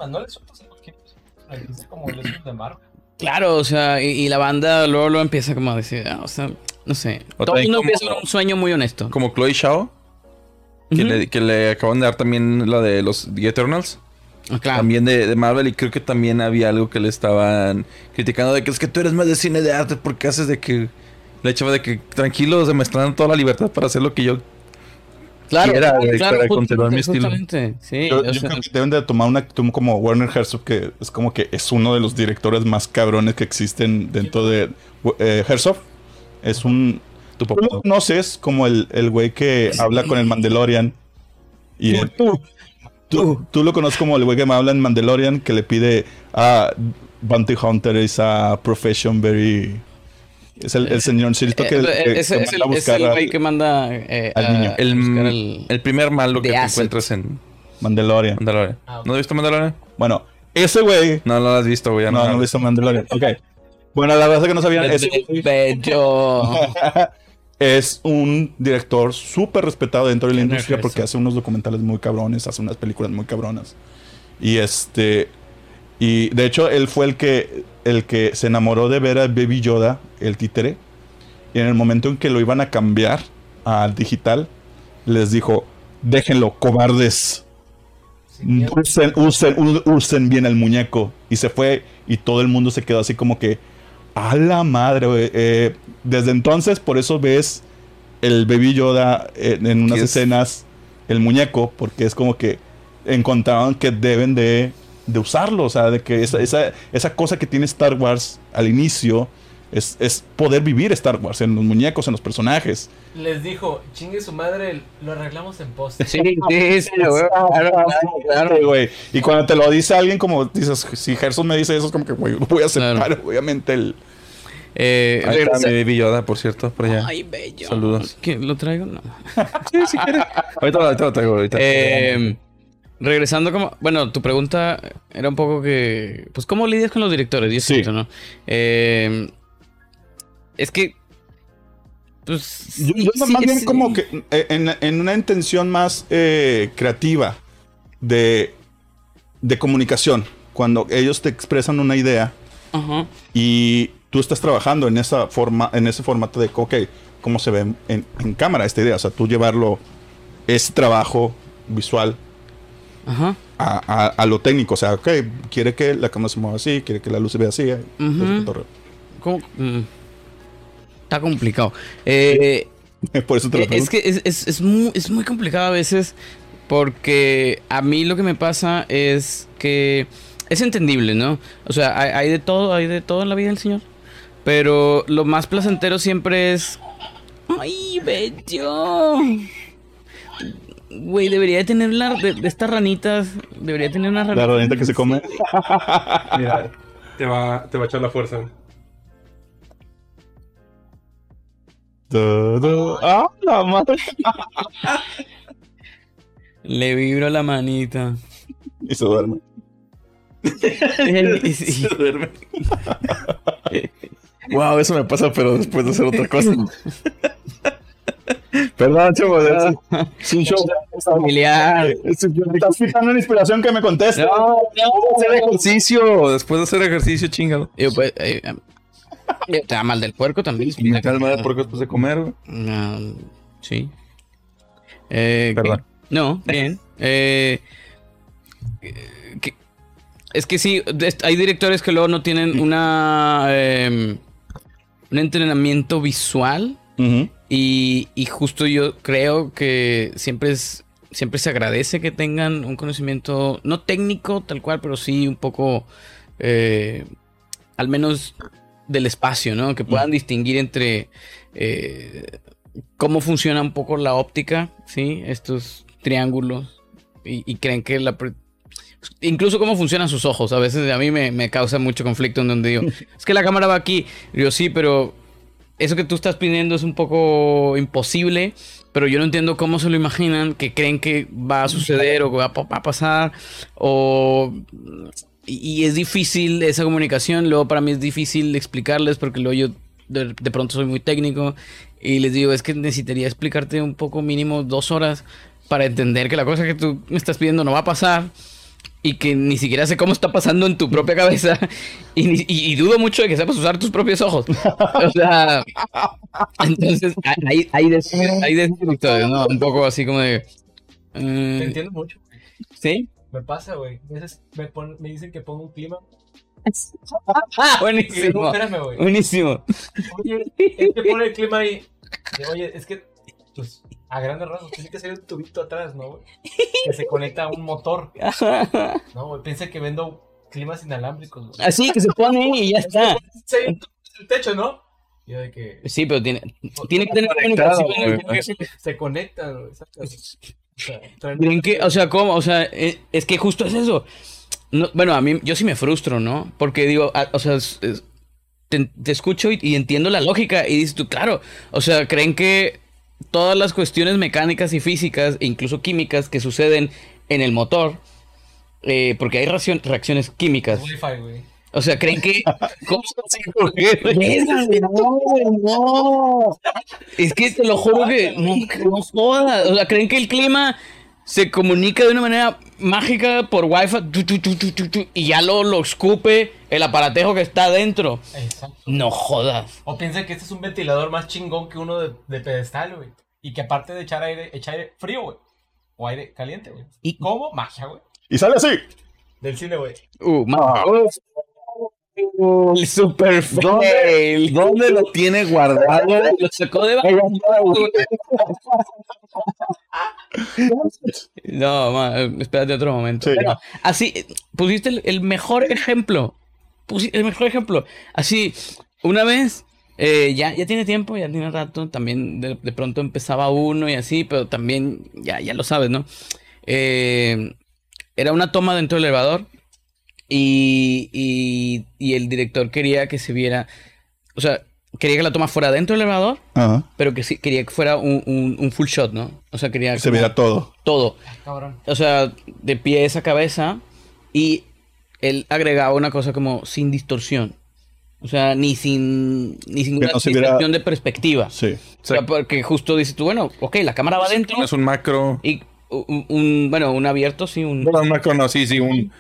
no le sueltas a cualquier persona. Como el de Marvel. Claro, o sea, y, y la banda luego, luego empieza como a decir, ah, o sea, no sé. O Todo el mundo como- empieza con un sueño muy honesto. Como Chloe Shao, que, le, que le acaban de dar también la de los The Eternals. Ah, claro. También de, de Marvel y creo que también había algo que le estaban criticando de que es que tú eres más de cine de arte porque haces de que le echaba de que tranquilos me están dando toda la libertad para hacer lo que yo Claro, quiera, claro, claro, para justamente, continuar mi estilo. Sí, Yo, o yo sea, creo que deben de tomar una actitud como Werner Herzog, que es como que es uno de los directores más cabrones que existen dentro de eh, Herzog. Es un... tu Tú papá. lo conoces como el, el güey que habla con el Mandalorian. Y él- tú, tú lo conoces como el güey que me habla en Mandalorian, que le pide a Bounty Hunter is a profession very... Es el, el señor que, eh, que- eh, ese que es el, manda a es el güey al que manda eh, al a- niño. El, el primer malo que The te encuentras en Mandalorian. Mandalorian. Ah. ¿No has visto Mandalorian? Bueno, ese güey... No, no lo has visto, güey. ya No, no he visto Mandalorian. Ok. Bueno, la verdad es que no sabían. Ese Bello. es un director súper respetado dentro de la industria porque hace unos documentales muy cabrones, hace unas películas muy cabronas. Y este. Y de hecho, él fue el que, el que se enamoró de ver a Baby Yoda, el títere. Y en el momento en que lo iban a cambiar al digital, les dijo: Déjenlo, cobardes. Usen, usen, usen bien el muñeco. Y se fue y todo el mundo se quedó así como que, a la madre. Eh, desde entonces, por eso ves el Baby Yoda en, en unas escenas, el muñeco, porque es como que encontraron que deben de, de usarlo. O sea, de que esa, esa, esa cosa que tiene Star Wars al inicio es, es poder vivir Star Wars en los muñecos, en los personajes. Les dijo, chingue su madre, lo arreglamos en post. Sí, sí, sí, güey. Claro, claro, güey. Y cuando te lo dice alguien, como dices, si Gerson me dice eso, es como que, güey, voy a aceptar, Claro. obviamente, el. Eh, Ahí está regresa- mi baby Yoda, por cierto, por allá. Ay, bello. Saludos. ¿Qué, ¿Lo traigo? No. Sí, si quieres. ahorita, ahorita lo traigo, ahorita. Eh, regresando como... Bueno, tu pregunta era un poco que... Pues, ¿cómo lidias con los directores? Y eso, Sí. ¿no? Eh, es que... Pues... Yo, sí, yo sí, más bien sí. como que eh, en, en una intención más eh, creativa de, de comunicación, cuando ellos te expresan una idea Ajá. y tú estás trabajando en esa forma, en ese formato de, ok, cómo se ve en, en- en cámara esta idea, o sea, tú llevarlo, ese trabajo visual Ajá. a, a- a lo técnico, o sea, ok, quiere que la cámara se mueva así, quiere que la luz se vea así. Mm. Está complicado. Eh, por eso te lo Eh, Es que es, es- es muy, es muy complicado a veces porque a mí lo que me pasa es que es entendible, ¿no? O sea, hay, hay de todo, hay de todo en la vida del Señor. Pero lo más placentero siempre es... ¡Ay, bello! Güey, debería de tener la, de, de estas ranitas, debería tener una La ranita. ranita que se come. Mira, te va, te va a echar la fuerza. Du, du. ¡Ah, la madre! Le vibro la manita. Y se duerme. Y- y- duerme. Wow, eso me pasa, pero después de hacer otra cosa. Perdón, chavos. Es, es un show. familiar. Es- Estás fijando en inspiración que me conteste. No, no, hacer ejercicio. Después de hacer ejercicio, chingado. Yo, pues, eh, eh, te da mal del puerco también. Me cae mal porque después de comer. Ah, sí. Eh, Perdón. No, bien. Eh, que- es que sí, hay directores que luego no tienen una eh, un entrenamiento visual y, y justo yo creo que siempre es siempre se agradece que tengan un conocimiento no técnico tal cual, pero sí un poco eh, al menos del espacio, ¿no? Que puedan distinguir entre eh, cómo funciona un poco la óptica, ¿sí? Estos triángulos y, y creen que la... Incluso cómo funcionan sus ojos. A veces a mí me, me causa mucho conflicto en donde digo, es que la cámara va aquí. Y yo sí, pero eso que tú estás pidiendo es un poco imposible, pero yo no entiendo cómo se lo imaginan, que creen que va a suceder o que va a, pa- va a pasar, o... Y, y es difícil esa comunicación, luego para mí es difícil explicarles porque luego yo de, de pronto soy muy técnico y les digo, es que necesitaría explicarte un poco mínimo dos horas para entender que la cosa que tú me estás pidiendo no va a pasar y que ni siquiera sé cómo está pasando en tu propia cabeza y, ni- y- y dudo mucho de que sepas usar tus propios ojos. O sea, entonces hay, hay de ¿no? Un poco así como de... Te eh, entiendo mucho. ¿Sí? Me pasa, güey. A veces me, pon- me dicen que pongo un clima. Ah, digo, buenísimo. espérame, güey. Buenísimo. Oye, es que pone el clima ahí. Oye, es que, pues, a grandes rasgos, tiene que ser un tubito atrás, ¿no, güey? Que se conecta a un motor. No, güey, piensa que vendo climas inalámbricos, güey. Así que se pone y ya está. Sí, el techo, ¿no? Yo de que Sí, pero tiene, tiene que tener Conectado, comunicación. güey. se conectan, güey. exacto. O sea, traen- ¿Creen que, o sea, cómo? O sea, eh, es que justo es eso. No, bueno, a mí, yo sí me frustro, ¿no? Porque digo, ah, o sea, es- es- te, te escucho y, y entiendo la lógica y dices tú, claro, o sea, creen que todas las cuestiones mecánicas y físicas, e incluso químicas, que suceden en el motor, eh, porque hay reaccion- reacciones químicas. O sea, creen que. ¿Cómo no, güey, no. Es que te lo juro que. No, no jodas. O sea, creen que el clima se comunica de una manera mágica por wifi tu, tu, tu, tu, tu, tu, y ya lo, lo escupe el aparatejo que está adentro. Exacto. No jodas. O piensa que este es un ventilador más chingón que uno de, de pedestal, güey. Y que aparte de echar aire, echa aire frío, güey. O aire caliente, güey. Y- ¿Cómo? Magia, güey. Y sale así. Del cine, güey. Uh, ma- El super ¿Dónde, fail. ¿Dónde lo tiene guardado? Lo sacó de No, ma, espérate otro momento. Sí. Bueno, así, pusiste el, el mejor ejemplo. Pusi- el mejor ejemplo. Así, una vez, eh, ya, ya tiene tiempo, ya tiene rato, también de, de pronto empezaba uno y así, pero también, ya, ya lo sabes, ¿no? Eh, era una toma dentro del elevador y, y, y el director quería que se viera o sea, quería que la toma fuera dentro del elevador, Ajá. pero que sí, quería que fuera un, un- un full shot, ¿no? O sea, quería Se como viera todo. todo. Cabrón. O sea, de pies a cabeza. Y él agregaba una cosa como sin distorsión. O sea, ni sin, ni sin Que una no se viera- de perspectiva. Sí. O sea, porque justo dices tú, bueno, ok, la cámara va adentro. Es un macro. Y un, un- bueno, un abierto, sí, un, No, un macro no, sí, sí, un,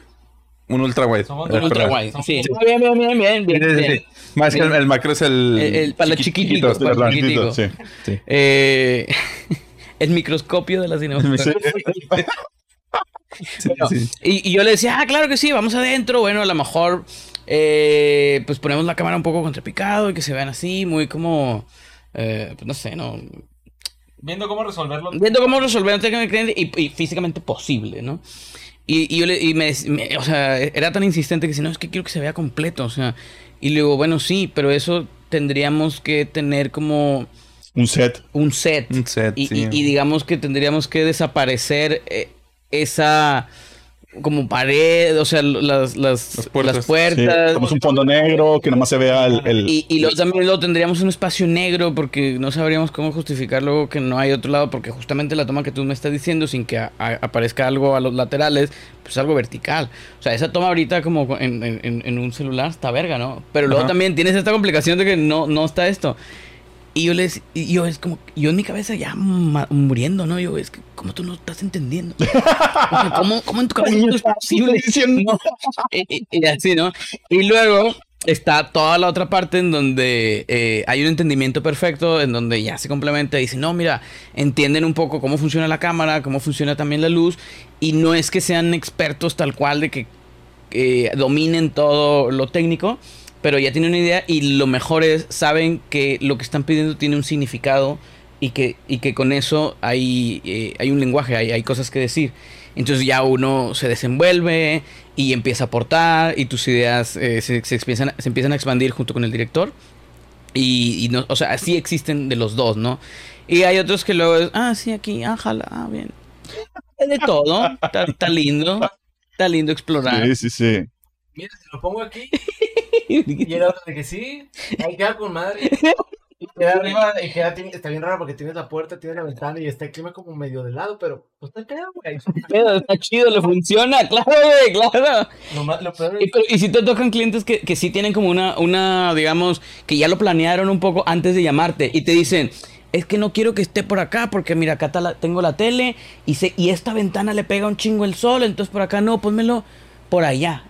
un ultra wide. Somos un ultra wide. Sí. Bien, bien, bien, bien, bien, Sí, sí, bien. sí. Más que el, el macro es el. El- el- para los chiquititos, para los chiquititos. Chiquitito, sí. Sí. Eh, el microscopio de la cinematografía. Sí, sí. Y, y yo le decía, ah, claro que sí, vamos adentro. Bueno, a lo mejor, eh, pues ponemos la cámara un poco contrapicado y que se vean así, muy como, eh, pues no sé, ¿no? Viendo cómo resolverlo. Viendo cómo resolver técnicamente y, y físicamente posible, ¿no? Y, y yo le, y me, me- o sea, era tan insistente que si no, es que quiero que se vea completo, o sea. Y le digo, bueno, sí, pero eso tendríamos que tener como Un set. un set. Un set, y, sí. y- y digamos que tendríamos que desaparecer eh, esa como pared, o sea, lo- las, las, Las puertas. las Sí. puertas. Como un fondo negro, que nomás se vea el. el- Y, y luego también lo tendríamos un espacio negro porque no sabríamos cómo justificar luego que no hay otro lado porque justamente la toma que tú me estás diciendo sin que a- a- aparezca algo a los laterales, pues algo vertical. O sea, esa toma ahorita como en, en- en- en un celular está verga, ¿no? Pero luego Ajá. también tienes esta complicación de que no, no está esto. Y yo les, y yo es como, yo en mi cabeza ya muriendo, ¿no? Yo, es que, ¿cómo tú no estás entendiendo? O sea, ¿cómo, ¿Cómo en tu cabeza esto es posible? No. Y así, ¿no? Y luego está toda la otra parte en donde eh, hay un entendimiento perfecto, en donde ya se complementa y dice, no, mira, entienden un poco cómo funciona la cámara, cómo funciona también la luz, y no es que sean expertos tal cual de que eh, dominen todo lo técnico, pero ya tienen una idea y lo mejor es, saben que lo que están pidiendo tiene un significado y que, y que con eso hay, eh, hay un lenguaje, hay, hay cosas que decir. Entonces ya uno se desenvuelve y empieza a aportar y tus ideas eh, se, se empiezan, se empiezan a expandir junto con el director. Y, y no, o sea, así existen de los dos, ¿no? Y hay otros que luego es, ah, sí, aquí, ájala, ah, bien. Es de todo, está, está lindo, está lindo explorar. Sí, sí, sí. Mira, si lo pongo aquí. Y el otro de que sí. Ahí queda con madre. Y queda arriba. Y queda, está bien raro porque tienes la puerta, tienes la ventana y está el clima como medio de lado, pero pues está claro, güey. Pero está chido, le funciona, claro, güey, claro. Lo, más- lo peor Y, es pero- y si te tocan clientes que, que sí tienen como una, una, digamos, que ya lo planearon un poco antes de llamarte y te dicen, es que no quiero que esté por acá porque mira, acá la- tengo la tele y, se, y esta ventana le pega un chingo el sol, entonces por acá no, pónmelo por allá.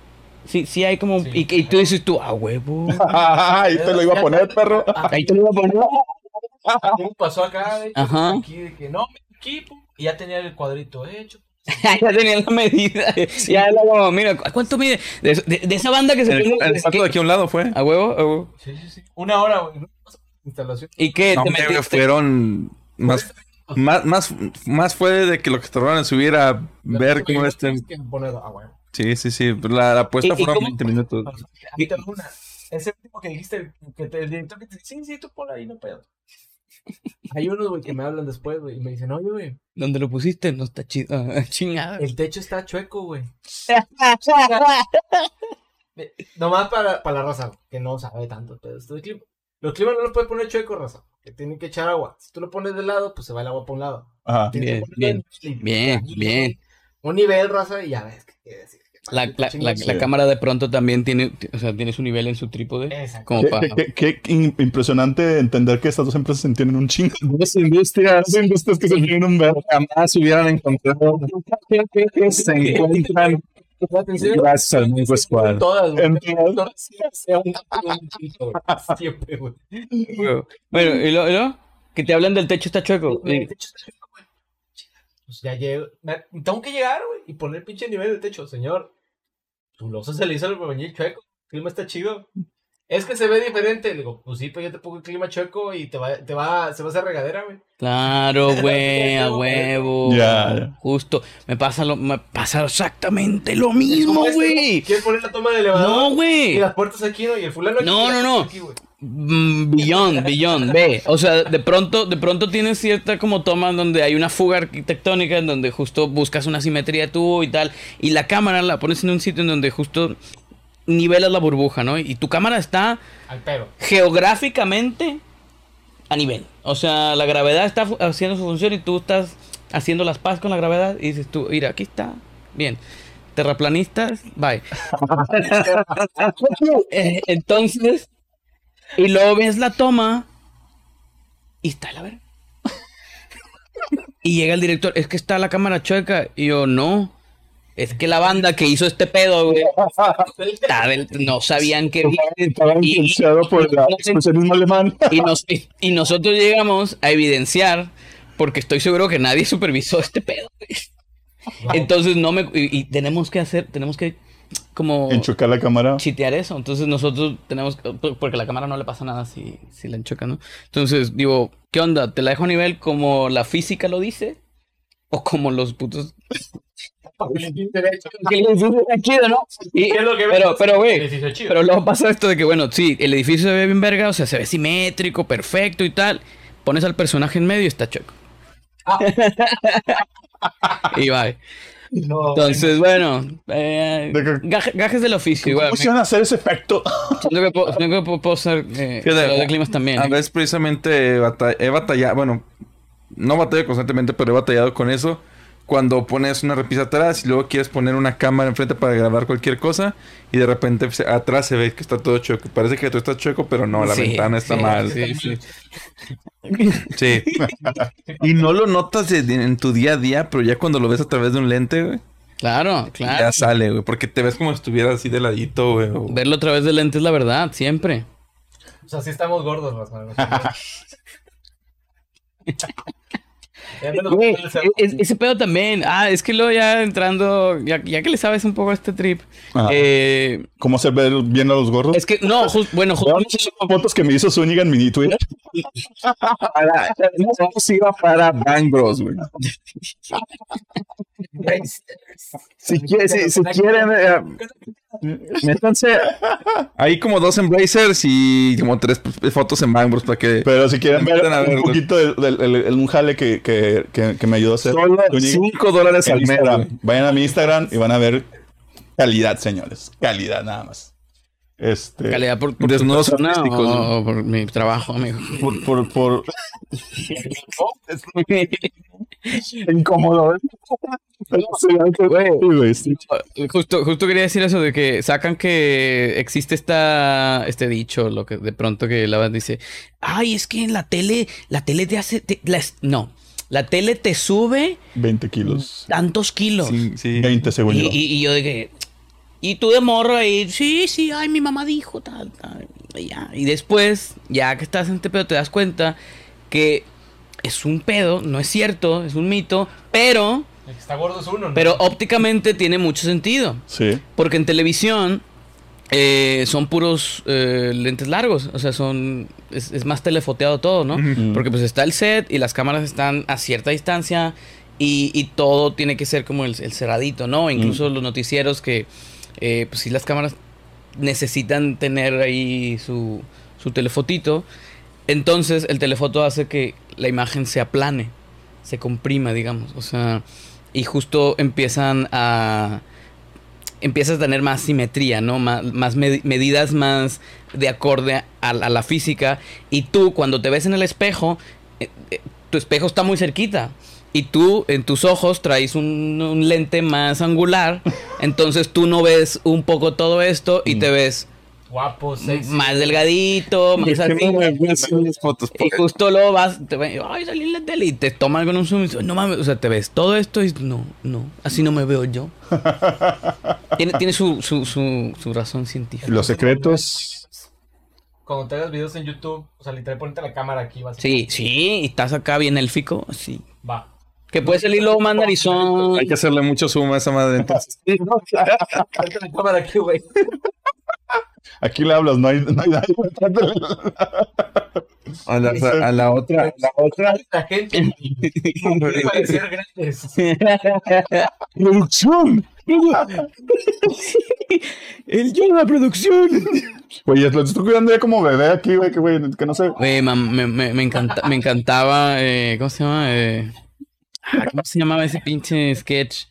Sí, sí hay como... Sí. Y, que- y tú dices tú, a huevo. Ahí te lo iba a poner, perro. Ahí te lo voy a poner. ¿Cómo pasó acá? De hecho, Ajá. Aquí de que no, aquí, pum, y ya tenía el cuadrito hecho. ya tenía la medida. Ya era como, mira, ¿cu- ¿cuánto mide? De, de- de esa banda que se El, pone- el salto de aquí a un lado fue. A huevo, a huevo. Sí, sí, sí. Una hora, güey. Instalación. ¿Y qué? No, ¿Te fueron más, más, más, más fue de que lo que tardaron en subir a ver cómo este. Que poner, ah, güey. Sí, sí, sí. La, la apuesta ¿Y- y fueron cómo- 20 minutos. Ahí te una. Ese tipo que dijiste, que te- el director que te dice, sí, sí, tú ponla ahí, no pedo. Hay unos, güey, que me hablan después, güey, y me dicen, oye, güey, ¿Dónde lo pusiste? No está chido. Ah, Chingada. el techo está chueco, güey. Eh, Nomás para, para la raza, que no sabe tanto pero esto de clima. Los climas no los puedes poner chueco, raza. Que tienen que echar agua. Si tú lo pones de lado, pues se va el agua para un lado. Ajá. Bien, que ponerlo bien, en- bien, bien. Un nivel, raza, y ya ves qué quiere decir. La, la, la, la cámara de pronto también tiene, o sea, tiene su nivel en su trípode. Como Qué, para... qué- qué- qué impresionante entender que estas dos empresas entienden un chingo. Dos industrias, dos industrias que se tienen un verbo. Jamás hubieran encontrado. Se encuentran gracias al Mingo Squad. Todas. Siempre, güey. Bueno, ¿y lo, y lo? Que te hablan del techo está chueco. El techo está chueco, güey. Pues ya llego. Tengo que llegar, güey, y poner pinche nivel del techo. Señor, tu losa se le hizo el albañil chueco. El clima está chido. Es que se ve diferente. Le digo, pues sí, pues yo te pongo el clima chueco y te va, te va, se va a hacer regadera, güey. Claro, güey, a huevo. Ya. Justo. Me pasa lo, me pasa exactamente lo mismo, ¿Cómo es, güey. ¿Quieres poner la toma del elevador? No, Y güey. las puertas aquí, ¿no? Y el fulano aquí. No, y no, no. aquí, güey. Mm, Beyond, beyond, ve. O sea, de pronto, de pronto tienes cierta como toma en donde hay una fuga arquitectónica, en donde justo buscas una simetría tú y tal. Y la cámara la pones en un sitio en donde justo nivelas la burbuja, ¿no? Y tu cámara está Al pedo. geográficamente a nivel. O sea, la gravedad está haciendo su función y tú estás haciendo las paz con la gravedad y dices tú, mira, aquí está. Bien. Terraplanistas, bye. Eh, Entonces, y luego ves la toma y está la verga. Y llega el director, es que está la cámara chueca. Y yo, no. Es que la banda que hizo este pedo, güey, no sabían que Estaba influenciado por el expresionismo alemán. y, nos- y- y nosotros llegamos a evidenciar, porque estoy seguro que nadie supervisó este pedo. güey. Entonces no me y, y tenemos que hacer, tenemos que como Enchucar la cámara. chitear eso. Entonces nosotros tenemos que- porque la cámara no le pasa nada si, si la enchoca, ¿no? Entonces digo, ¿qué onda? ¿Te la dejo a nivel como la física lo dice? ¿O como los putos? Que el edificio está chido, ¿no? Y- ¿Qué es lo que pero, pero, güey, pero luego pasa esto de que, bueno, sí, el edificio se ve bien verga, o sea, se ve simétrico, perfecto y tal. Pones al personaje en medio y está chueco. y bye. No, Entonces, bueno, eh, De que- gaje- gajes del oficio, igual. ¿Cómo se van a hacer ese efecto? Siento que puedo, siento que puedo- puedo ser eh, Fíjate, de climas también. A ¿eh? veces precisamente he batallado, bueno, no batallo constantemente, pero he batallado con eso. Cuando pones una repisa atrás y luego quieres poner una cámara enfrente para grabar cualquier cosa y de repente se- atrás se ve que está todo chueco. Parece que tú estás chueco, pero no, la Sí, ventana está sí, mal. sí, sí. Sí. y no lo notas de- de- en tu día a día, pero ya cuando lo ves a través de un lente, güey, Claro, claro. ya sale, güey. Porque te ves como si estuvieras así de ladito, güey. o- Verlo a través de lentes es la verdad, siempre. O sea, sí estamos gordos, más o menos. Ya me lo- Güey, e- e- ese pedo también. Ah, es que luego ya entrando, ya, ya que le sabes un poco a este trip. Ajá. eh, ¿Cómo hacer ver bien a los gordos? es que, no, jus- bueno, justo fotos que me hizo Zúñiga en mi Twitter. Para, no iba para Bang Bros, güey. Si, quiere- si, si quieren, eh, métanse. Hay como dos Embracers y como tres fotos en Bang Bros para que. Pero si quieren ver a un verlo. poquito del, del- del- el- un jale que, que, que, que me ayudó a hacer. Solo Zúñiga 5 dólares al mes. Vayan a mi Instagram y van a ver calidad, señores. Calidad nada más. Este, calidad por, por tu Desnudos persona artísticos, o, o por mi trabajo, amigo. Por, por, por... incómodo, ¿eh? Justo, justo quería decir eso de que sacan que existe esta, este dicho, lo que de pronto que la banda dice, ay, es que en la tele, la tele te hace, te- la es- no, la tele te sube 20 kilos. tantos kilos. Sí, sí. 20 según Y, yo. y- y yo de que, y tú de morro ahí, sí, sí, ay, mi mamá dijo tal, tal, y ya. Y después, ya que estás en este pedo, te das cuenta que es un pedo, no es cierto, es un mito, pero, El que está gordo es uno, ¿no? pero ópticamente tiene mucho sentido. Sí. Porque en televisión eh, son puros eh, lentes largos. O sea, son. Es, es más telefoteado todo, ¿no? Ujú. Porque pues está el set y las cámaras están a cierta distancia. Y, y todo tiene que ser como el, el cerradito, ¿no? Incluso los noticieros que. eh, pues sí, las cámaras necesitan tener ahí su, su telefotito. Entonces, el telefoto hace que la imagen se aplane, se comprima, digamos. O sea, y justo empiezan a. Empiezas a tener más simetría, ¿no? Más, más medi- medidas más de acorde a, a la física. Y tú, cuando te ves en el espejo, eh, eh, tu espejo está muy cerquita. Y tú, en tus ojos, traes un, un lente más angular. Entonces tú no ves un poco todo esto y te ves Guapo, sexy. más delgadito, más así. las fotos? Y justo luego vas, te ven, ay, salí en la tele y te toman con un zoom y dices, no mames, o sea, te ves todo esto y no, no, así no me veo yo. tiene tiene su, su, su, su razón científica. Los secretos. Cuando te hagas videos en YouTube, o sea, literal, ponte la cámara aquí, vas. Sí, sí, y estás acá bien élfico, así. Va. Que puede salir luego más narizón. Hay que hacerle mucho zoom a esa madre. Entonces, Ponte la cámara aquí, güey. Aquí le hablas, no hay, no hay nadie. a, la, a la otra. La otra. La gente. Parecer grandes. ¡Producción! El yo la producción. Güey, lo estoy cuidando ya como bebé aquí, güey, que, güey, que no sé. Güey, me, me, me, encanta, me encantaba, eh, ¿cómo se llama? Eh, ah, ¿Cómo se llamaba ese pinche sketch?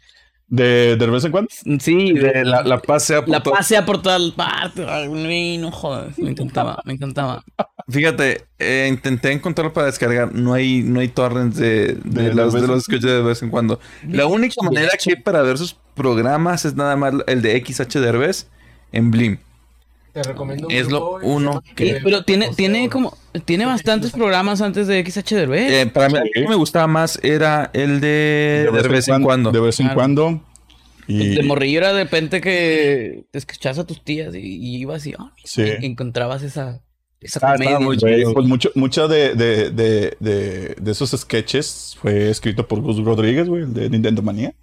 ¿De, de vez en cuando? Sí, De la, la paz sea por la todo. pasea por toda parte. Ay, güey, no jodas. Me encantaba, me encantaba. Fíjate, eh, intenté encontrarlo para descargar. No hay, no hay torrents de, de, De los, de los escucho de vez en cuando. La única manera que hay para ver sus programas es nada más el de XH Derbez en Blim. Te recomiendo un Es lo uno que- pero tiene, tiene como, tiene bastantes programas antes de XH Derbez. Eh, para mí, el Sí. que me gustaba más era el de, de vez en cuando. De vez en Claro. cuando. Y, De morrillo era de repente que te escuchabas a tus tías y, y ibas y ah, Sí. y encontrabas esa, esa Ah, comedia. muy pues mucho, mucho de, de, de, de, de esos sketches fue escrito por Gus Rodríguez, güey, el de Nintendo Manía.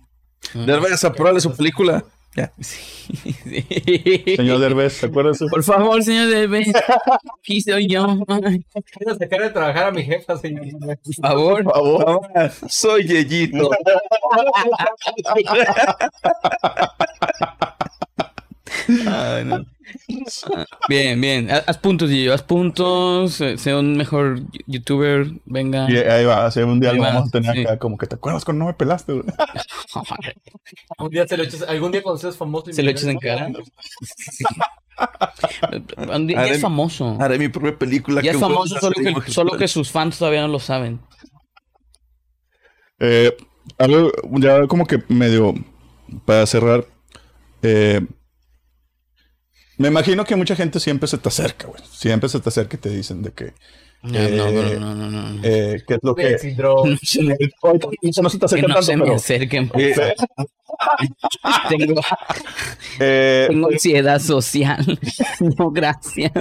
Derbez, apruébale su película. Ya. Sí, sí. Señor Derbez. Por favor, señor Derbez. Aquí soy yo. Quiero sacar de trabajar a mi jefa, señor. Por favor. Por favor. Soy Yeyito. Ay, no. Ah, Bien, bien. Haz puntos, Gillo. Haz puntos. eh, Sea un mejor youtuber. Venga. Y ahí va, hace un día Ahí lo va, vamos a tener sí. acá, como que te acuerdas cuando no me pelaste, güey? Un día se lo echas, algún día cuando seas famoso. y Se lo echas en cara. Un día- Ya es famoso. Haré mi propia película. Ya es famoso, solo que, solo que sus fans todavía no lo saben. Eh, algo, ya como que medio para cerrar. eh, me imagino que mucha gente siempre se te acerca, güey. Siempre se te acerca y te dicen de que. No, Eh, no, no, no, no, no. eh, ¿Qué es lo que.? No se no te Que acerca no tanto, se me pero. acerquen. por eh, favor. Tengo, eh, tengo ansiedad social. No, gracias.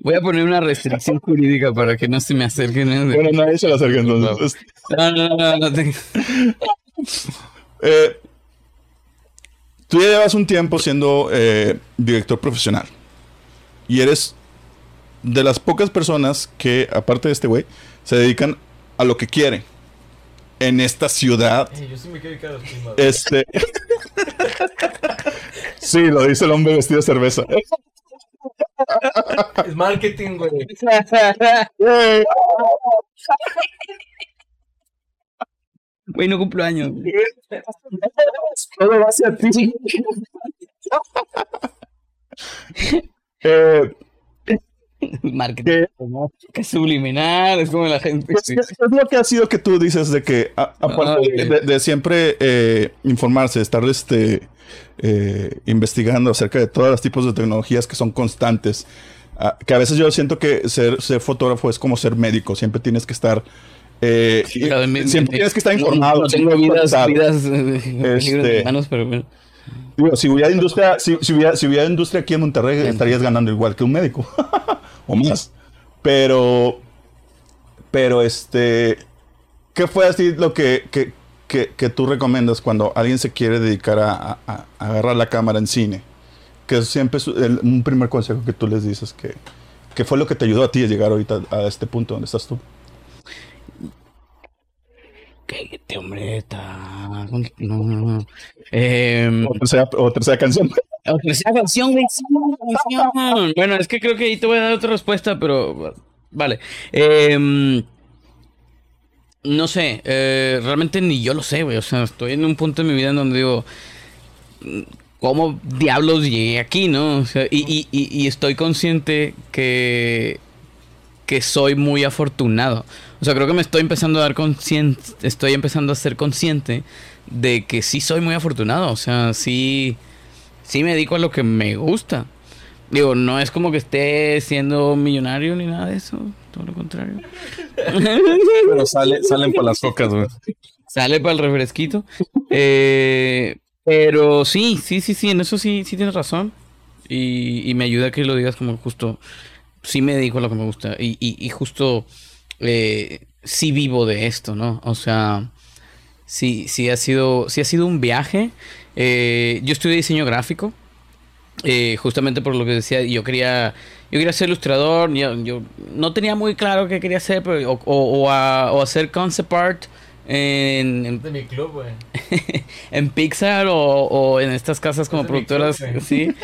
Voy a poner una restricción jurídica para que no se me acerquen. bueno, nadie se le acerca entonces. No, no, no, no. te- Eh, tú ya llevas un tiempo siendo eh, director profesional. Y eres de las pocas personas que, aparte de este güey, se dedican a lo que quieren. En esta ciudad. Yo sí me quiero dedicar a los primas. Este. sí, lo dice el hombre vestido de cerveza. Es marketing, güey. Güey, no cumplo años. Todo va hacia ti. Eh, Marketing. Que subliminal, es como la gente. Pues, ¿qué, qué es lo que ha sido que tú dices de que, a- aparte de, de siempre eh, informarse, estar este, eh, investigando acerca de todos los tipos de tecnologías que son constantes, ah, que a veces yo siento que ser, ser fotógrafo es como ser médico, siempre tienes que estar... eh, y- Pero me- siempre me- tienes que estar informado. No, tengo vidas, vidas eh, Este- de manos, pero bueno. Digo, si hubiera industria, si, si hubiera, si hubiera industria aquí en Monterrey, estarías ganando igual que un médico. o más. Pero. Pero este. ¿Qué fue así lo que, que, que- que tú recomiendas cuando alguien se quiere dedicar a, a- a agarrar la cámara en cine? Que es siempre es el- un primer consejo que tú les dices que, que fue lo que te ayudó a ti a llegar ahorita a este punto donde estás tú. Cállate, hombre, está. No, no, no. Eh, O tercera, o tercera canción. o tercera canción, güey. sí, canción. Bueno, es que creo que ahí te voy a dar otra respuesta, pero. Vale. Eh, no sé. eh, realmente ni yo lo sé, güey. O sea, estoy en un punto en mi vida en donde digo. ¿Cómo diablos llegué aquí, no? O sea, y, y- y- y estoy consciente que. Que soy muy afortunado. O sea, creo que me estoy empezando a dar consciente, estoy empezando a ser consciente de que sí soy muy afortunado. O sea, sí, sí me dedico a lo que me gusta. Digo, no es como que esté siendo millonario ni nada de eso, todo lo contrario. Pero sale, salen para las focas, güey. Sale para el refresquito. Eh, pero sí, sí, sí, sí, en eso sí, sí tienes razón. Y, y me ayuda que lo digas como justo, sí me dedico a lo que me gusta. Y, y, y justo, eh, sí vivo de esto, ¿no? O sea, sí, sí ha sido, sí ha sido un viaje. Eh, yo estudié diseño gráfico. eh, justamente por lo que decía, yo quería, yo quería ser ilustrador, yo, yo no tenía muy claro qué quería hacer, pero, o, o- o a- o hacer concept art en, en de mi club, güey. en Pixar o, o en estas casas como Es de mi productoras, club, sí.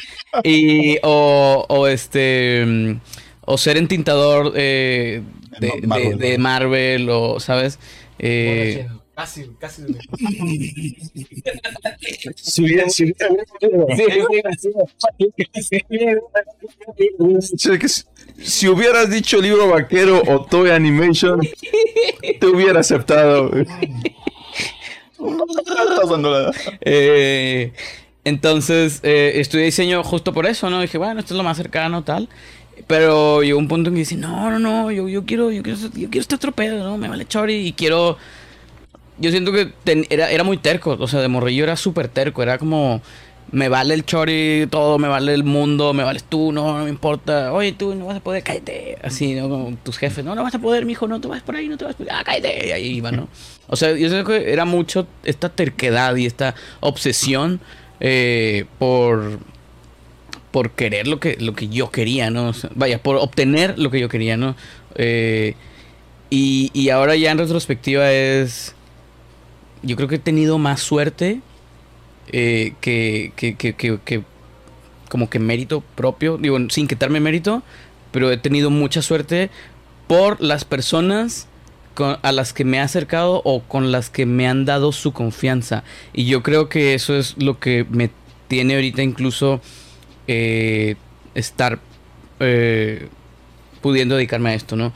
Y, o, o este, o ser entintador eh, de, Marvel. de- de Marvel, o, ¿sabes? Eh, Casi, casi. Si hubieras dicho libro vaquero o Toy Animation, te hubiera aceptado. Eh, entonces, eh, estudié diseño justo por eso, ¿no? Dije, bueno, esto es lo más cercano, tal. Pero llegó un punto en que dice, no, no, no, yo, yo quiero, yo quiero, yo quiero este tropedo, ¿no? Me vale chori y quiero... Yo siento que ten- era, era muy terco, o sea, de morrillo era súper terco, era como, me vale el chori, todo, me vale el mundo, me vales tú, no, no me importa, oye, tú no vas a poder, cállate, así, ¿no? Como tus jefes, no, no vas a poder, mijo, no te vas por ahí, no te vas por ahí, ah, cállate, y ahí iba, ¿no? O sea, yo siento que era mucho esta terquedad y esta obsesión eh, por por querer lo que lo que yo quería, ¿no? Vaya, por obtener lo que yo quería, ¿no? Eh, y, y ahora ya en retrospectiva es yo creo que he tenido más suerte eh, que, que, que, que- como que mérito propio, digo, sin quitarme mérito, pero he tenido mucha suerte por las personas a las que me he acercado o con las que me han dado su confianza. Y yo creo que eso es lo que me tiene ahorita incluso eh, estar eh, pudiendo dedicarme a esto, ¿no?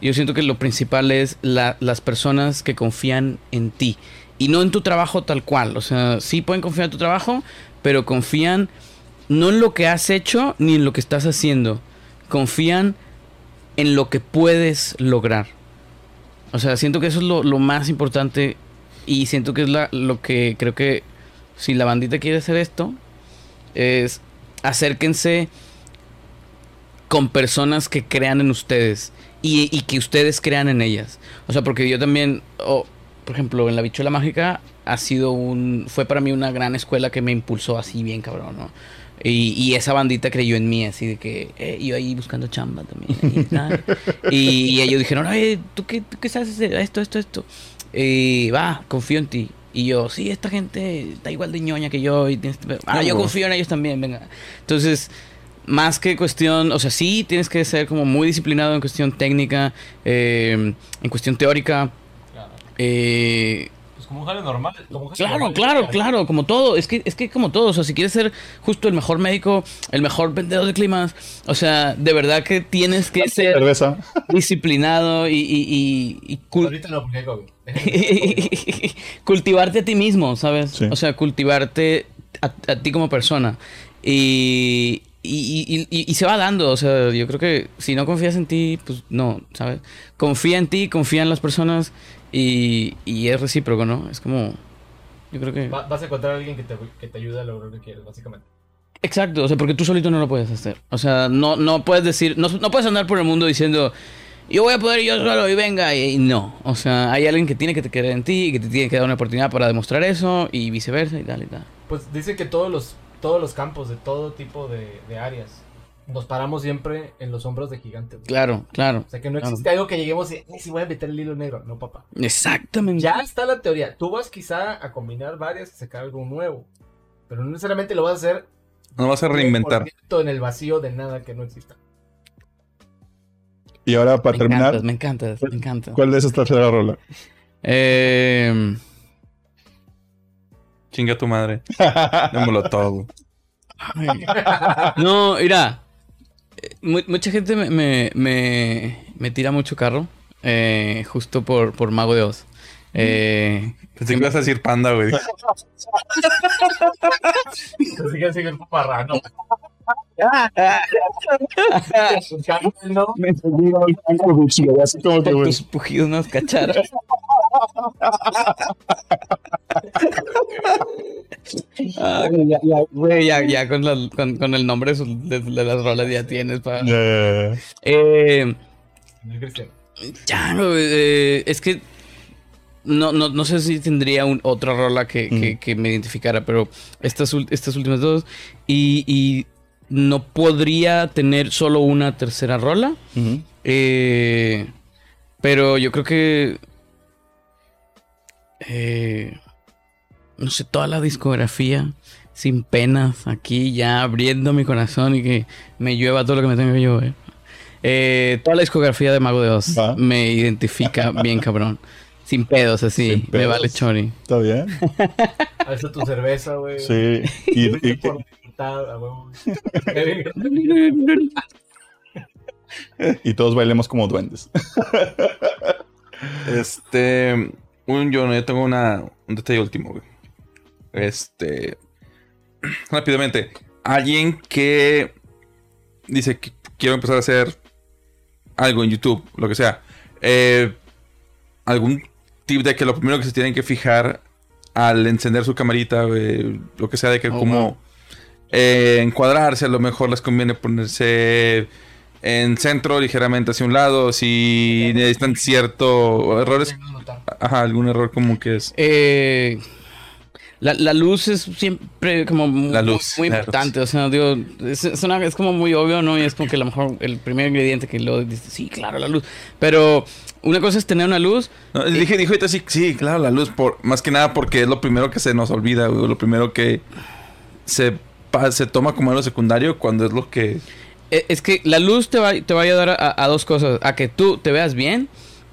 Yo siento que lo principal es la- las personas que confían en ti. Y no en tu trabajo tal cual. O sea, sí pueden confiar en tu trabajo, pero confían no en lo que has hecho ni en lo que estás haciendo. Confían en lo que puedes lograr. O sea, siento que eso es lo, más importante y siento que es lo que creo que si la bandita quiere hacer esto, es acérquense con personas que crean en ustedes y, que ustedes crean en ellas. O sea, porque yo también, oh, por ejemplo, en la bichuela mágica ha sido un, fue para mí una gran escuela que me impulsó así bien cabrón, ¿no? Y, y esa bandita creyó en mí, así de que eh, yo ahí buscando chamba también. y, y ellos dijeron, oye, ¿tú qué, tú qué sabes hacer? Esto, esto, esto. Y va, confío en ti. Y yo, sí, esta gente está igual de ñoña que yo. Y tienes- ah, yo confío en ellos también, venga. Entonces, más que cuestión, o sea, sí tienes que ser como muy disciplinado en cuestión técnica, eh, en cuestión teórica. Claro. eh, Pues como un jale normal. como un jale Claro, normal. claro, claro, como todo. Es que, es que como todo. O sea, si quieres ser justo el mejor médico, el mejor vendedor de climas, o sea, de verdad que tienes que ser Cerveza. disciplinado y, y, y- y cul- Ahorita no, porque hay COVID. Cultivarte a ti mismo, ¿sabes? Sí. O sea, cultivarte a, a ti como persona. Y, y, y- y- y se va dando, o sea, yo creo que si no confías en ti, pues no, ¿sabes? Confía en ti, confía en las personas y, y es recíproco, ¿no? Es como, yo creo que... Va- vas a encontrar a alguien que te, que te ayude a lograr lo que quieres, básicamente. Exacto, o sea, porque tú solito no lo puedes hacer. O sea, no, no puedes decir, no, no puedes andar por el mundo diciendo, yo voy a poder yo solo y venga, y, y no. O sea, hay alguien que tiene que te querer en ti y que te tiene que dar una oportunidad para demostrar eso y viceversa y tal y tal. Pues dicen que todos los, todos los campos de todo tipo de, de áreas nos paramos siempre en los hombros de gigantes. güey. Claro, claro. O sea que no Claro. existe algo que lleguemos y "Ay, si voy a meter el hilo negro. No, papá. Exactamente. Ya está la teoría. Tú vas quizá a combinar varias y sacar algo nuevo. Pero no necesariamente lo vas a hacer No vas a reinventar. 100% en el vacío de nada que no exista. Y ahora para me terminar, encantas, me encantas, me encanta. ¿cuál de esas tercera rola? Eh, Chinga tu madre. Démoslo todo. no, mira. Eh, mu- mucha gente me, me, me, me tira mucho carro. eh, justo por, por Mago de Oz. Eh, Pensé que ibas a decir panda, güey. Así que sigue el paparrano. ¿no? Me así como que, güey. tus pujidos unas cacharas. Ah, ya, ya, güey, ya, ya con, la- con, con el nombre de, sus- de- de las rolas ya tienes para... Ya, ya. Eh, ya, eh, es que no, no, no sé si tendría un- otra rola que, que- Mm. que me identificara, pero estas, últimas dos y, y no podría tener solo una tercera rola. Eh, pero yo creo que. eh, no sé, toda la discografía, sin penas, aquí ya abriendo mi corazón y que me llueva todo lo que me tenga que llover. Eh, toda la discografía de Mago de Oz me identifica bien cabrón. Sin pedos, así. Sin Me vale chori. ¿Está bien? Tu cerveza, güey. Sí. Y, y- y todos bailemos como duendes. Este. Un, yo, yo tengo una, un detalle último, güey. Este. Rápidamente. Alguien que dice que quiero empezar a hacer algo en YouTube, lo que sea. Eh, algún tip de que lo primero que se tienen que fijar al encender su camarita, güey, lo que sea, de que Oh, como wow. eh, encuadrarse, a lo mejor les conviene ponerse en centro, ligeramente hacia un lado, si necesitan cierto errores, ajá, algún error como que es. Eh, la, la luz es siempre como muy, La luz, muy la importante. O sea, digo, es, es una- es como muy obvio, ¿no? Y es como que a lo mejor el primer ingrediente que lo dice, sí, claro, la luz. Pero una cosa es tener una luz. No, dije, dijo ahorita sí, sí, claro, la luz, por, más que nada porque es lo primero que se nos olvida, güey, lo primero que se, se toma como algo secundario cuando es lo que... Eh, Es que la luz te va, te va a ayudar a, a dos cosas. A que tú te veas bien.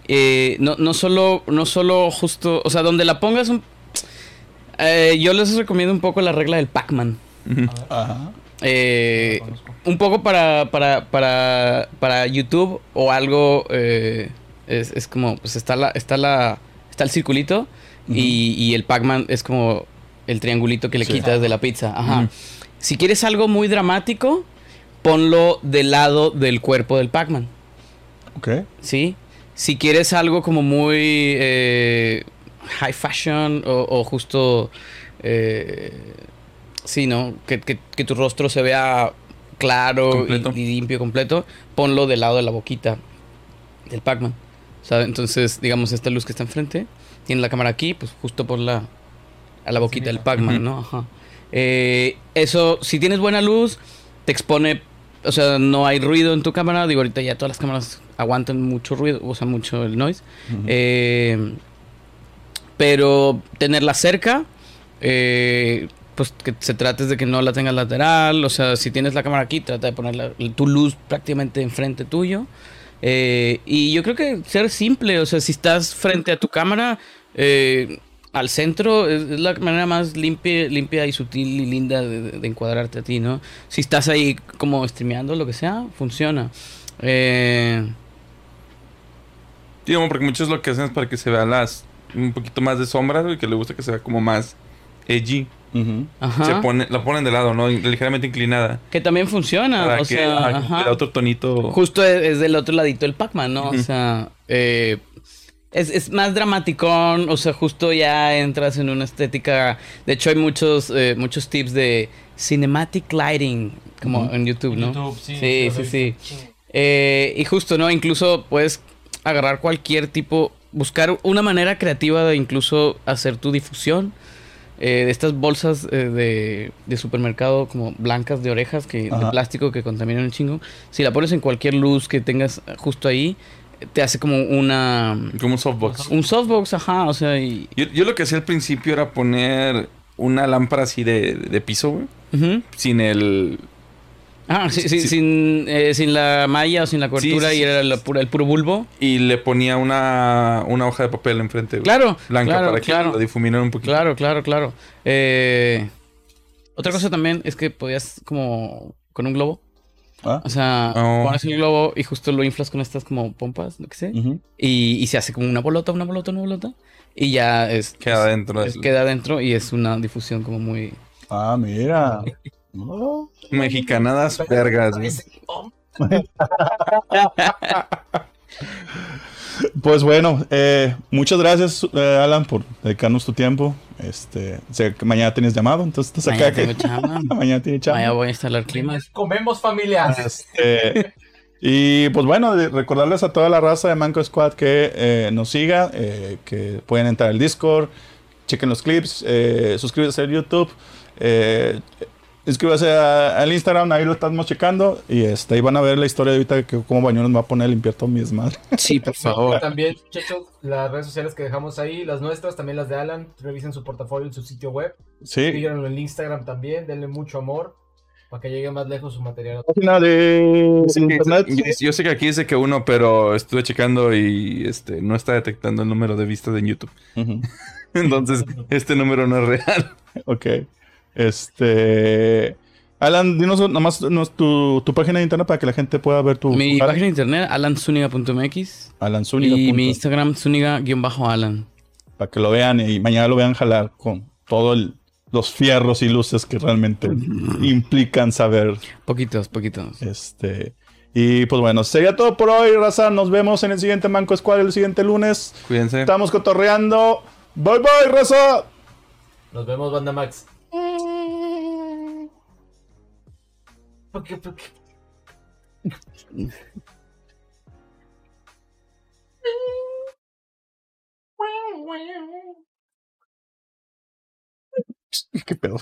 eh, no, no solo, no solo justo, o sea, donde la pongas un... eh, yo les recomiendo un poco la regla del Pac-Man. Ajá. Eh, un poco para, para, para, para YouTube o algo eh, es, es como pues está la está la está el circulito y, y el Pac-Man es como el triangulito que le Sí. quitas de la pizza ajá si quieres algo muy dramático ponlo del lado del cuerpo del Pac-Man Ok. ¿sí? Si quieres algo como muy eh, high fashion o, o justo, eh, sí, ¿no? Que, que- que tu rostro se vea claro y, limpio, completo, ponlo del lado de la boquita del Pac-Man. Entonces, digamos, esta luz que está enfrente, tiene la cámara aquí, pues justo por la, a la boquita del Pac-Man. ¿no? Ajá. Eh, eso, si tienes buena luz, te expone, o sea, no hay ruido en tu cámara. Digo, ahorita ya todas las cámaras aguantan mucho ruido, o sea, mucho el noise. Ujú. Eh, pero tenerla cerca, eh, pues que se trates de que no la tengas lateral. O sea, si tienes la cámara aquí, trata de poner tu luz prácticamente enfrente tuyo. Eh, y yo creo que ser simple, o sea, si estás frente a tu cámara, eh, al centro es, la manera más limpia, limpia y sutil y linda de, encuadrarte a ti, ¿no? Si estás ahí como streameando, lo que sea, funciona. Eh, Digamos, porque muchos lo que hacen es para que se vea las... Un poquito más de sombras, güey, que le gusta que se vea como más edgy. Ajá. Se pone, la ponen de lado, ¿no? Ligeramente inclinada. Que también funciona, Para o que sea, ajá, ajá. le da otro tonito. justo es, es del otro ladito del Pac-Man, ¿no? O sea, eh, es, es más dramaticón, o sea, justo ya entras en una estética. De hecho, hay muchos, eh, muchos tips de cinematic lighting, como en YouTube, ¿no? YouTube, sí. Sí, sí. Eh, y justo, ¿no? Incluso puedes agarrar cualquier tipo, buscar una manera creativa de incluso hacer tu difusión. Eh, de estas bolsas eh, de, de supermercado como blancas de orejas que, de plástico que contaminan un chingo. Si la pones en cualquier luz que tengas justo ahí, te hace como una... Como un softbox. Un softbox, ajá, o sea, y... Yo, yo lo que hacía al principio era poner una lámpara así de, de piso, güey. Ujú. Sin el... Ah, sí, sí, Sí. Sin, eh, sin la malla o sin la cobertura sí, y era la pura, el puro bulbo. Y le ponía una, una hoja de papel enfrente, güey. Claro, Blanca claro, para que claro. lo difuminara un poquito. Claro, claro, claro. Eh, otra cosa también es que podías como con un globo. Ah. O sea, Oh. pones el globo y justo lo inflas con estas como pompas, lo que sé. Y, y se hace como una bolota, una bolota, una bolota. Y ya es, Queda es- dentro. es- del- queda dentro y es una difusión como muy... Ah, mira. Mexicanadas vergas, güey. Pues bueno, eh, muchas gracias, eh, Alan, por dedicarnos tu tiempo. Este, sé que mañana tienes llamado, entonces estás acá. Mañana tengo chamba. mañana tiene chamba. Mañana voy a instalar climas. Comemos familias. Este, y pues bueno, recordarles a toda la raza de Manco Squad que eh, nos siga, eh, que pueden entrar al Discord, chequen los clips, eh, suscríbanse al YouTube, inscríbanse a- al Instagram, ahí lo estamos checando. Y este, ahí van a ver la historia de ahorita que cómo Bañuelos me va a poner a limpiar todo mi desmadre. Sí, por favor. También, las redes sociales que dejamos ahí, las nuestras, también las de Alan. Revisen su portafolio en su sitio web. Sí, Síganlo en el Instagram también, denle mucho amor. Para que llegue más lejos su material. Página de Yo sé que- internet. Yo sé que aquí dice que uno, pero estuve checando y este no está detectando el número de vistas en YouTube. Entonces, este número no es real. Ok. Este. Alan, dinos nomás nos- tu, tu página de internet para que la gente pueda ver tu. Mi tu página de internet, alansuniga.mx. Alan Zúñiga Y mi Instagram, Zuniga-Alan. Para que lo vean y mañana lo vean jalar con todos los fierros y luces que realmente implican saber. Poquitos, poquitos. Este. Y pues bueno, sería todo por hoy, raza. Nos vemos en el siguiente Manco Squad el siguiente lunes. Cuídense. Estamos cotorreando. Bye bye, raza. Nos vemos, Banda Max. ¿Por qué? ¿Por qué? ¿Qué pedo?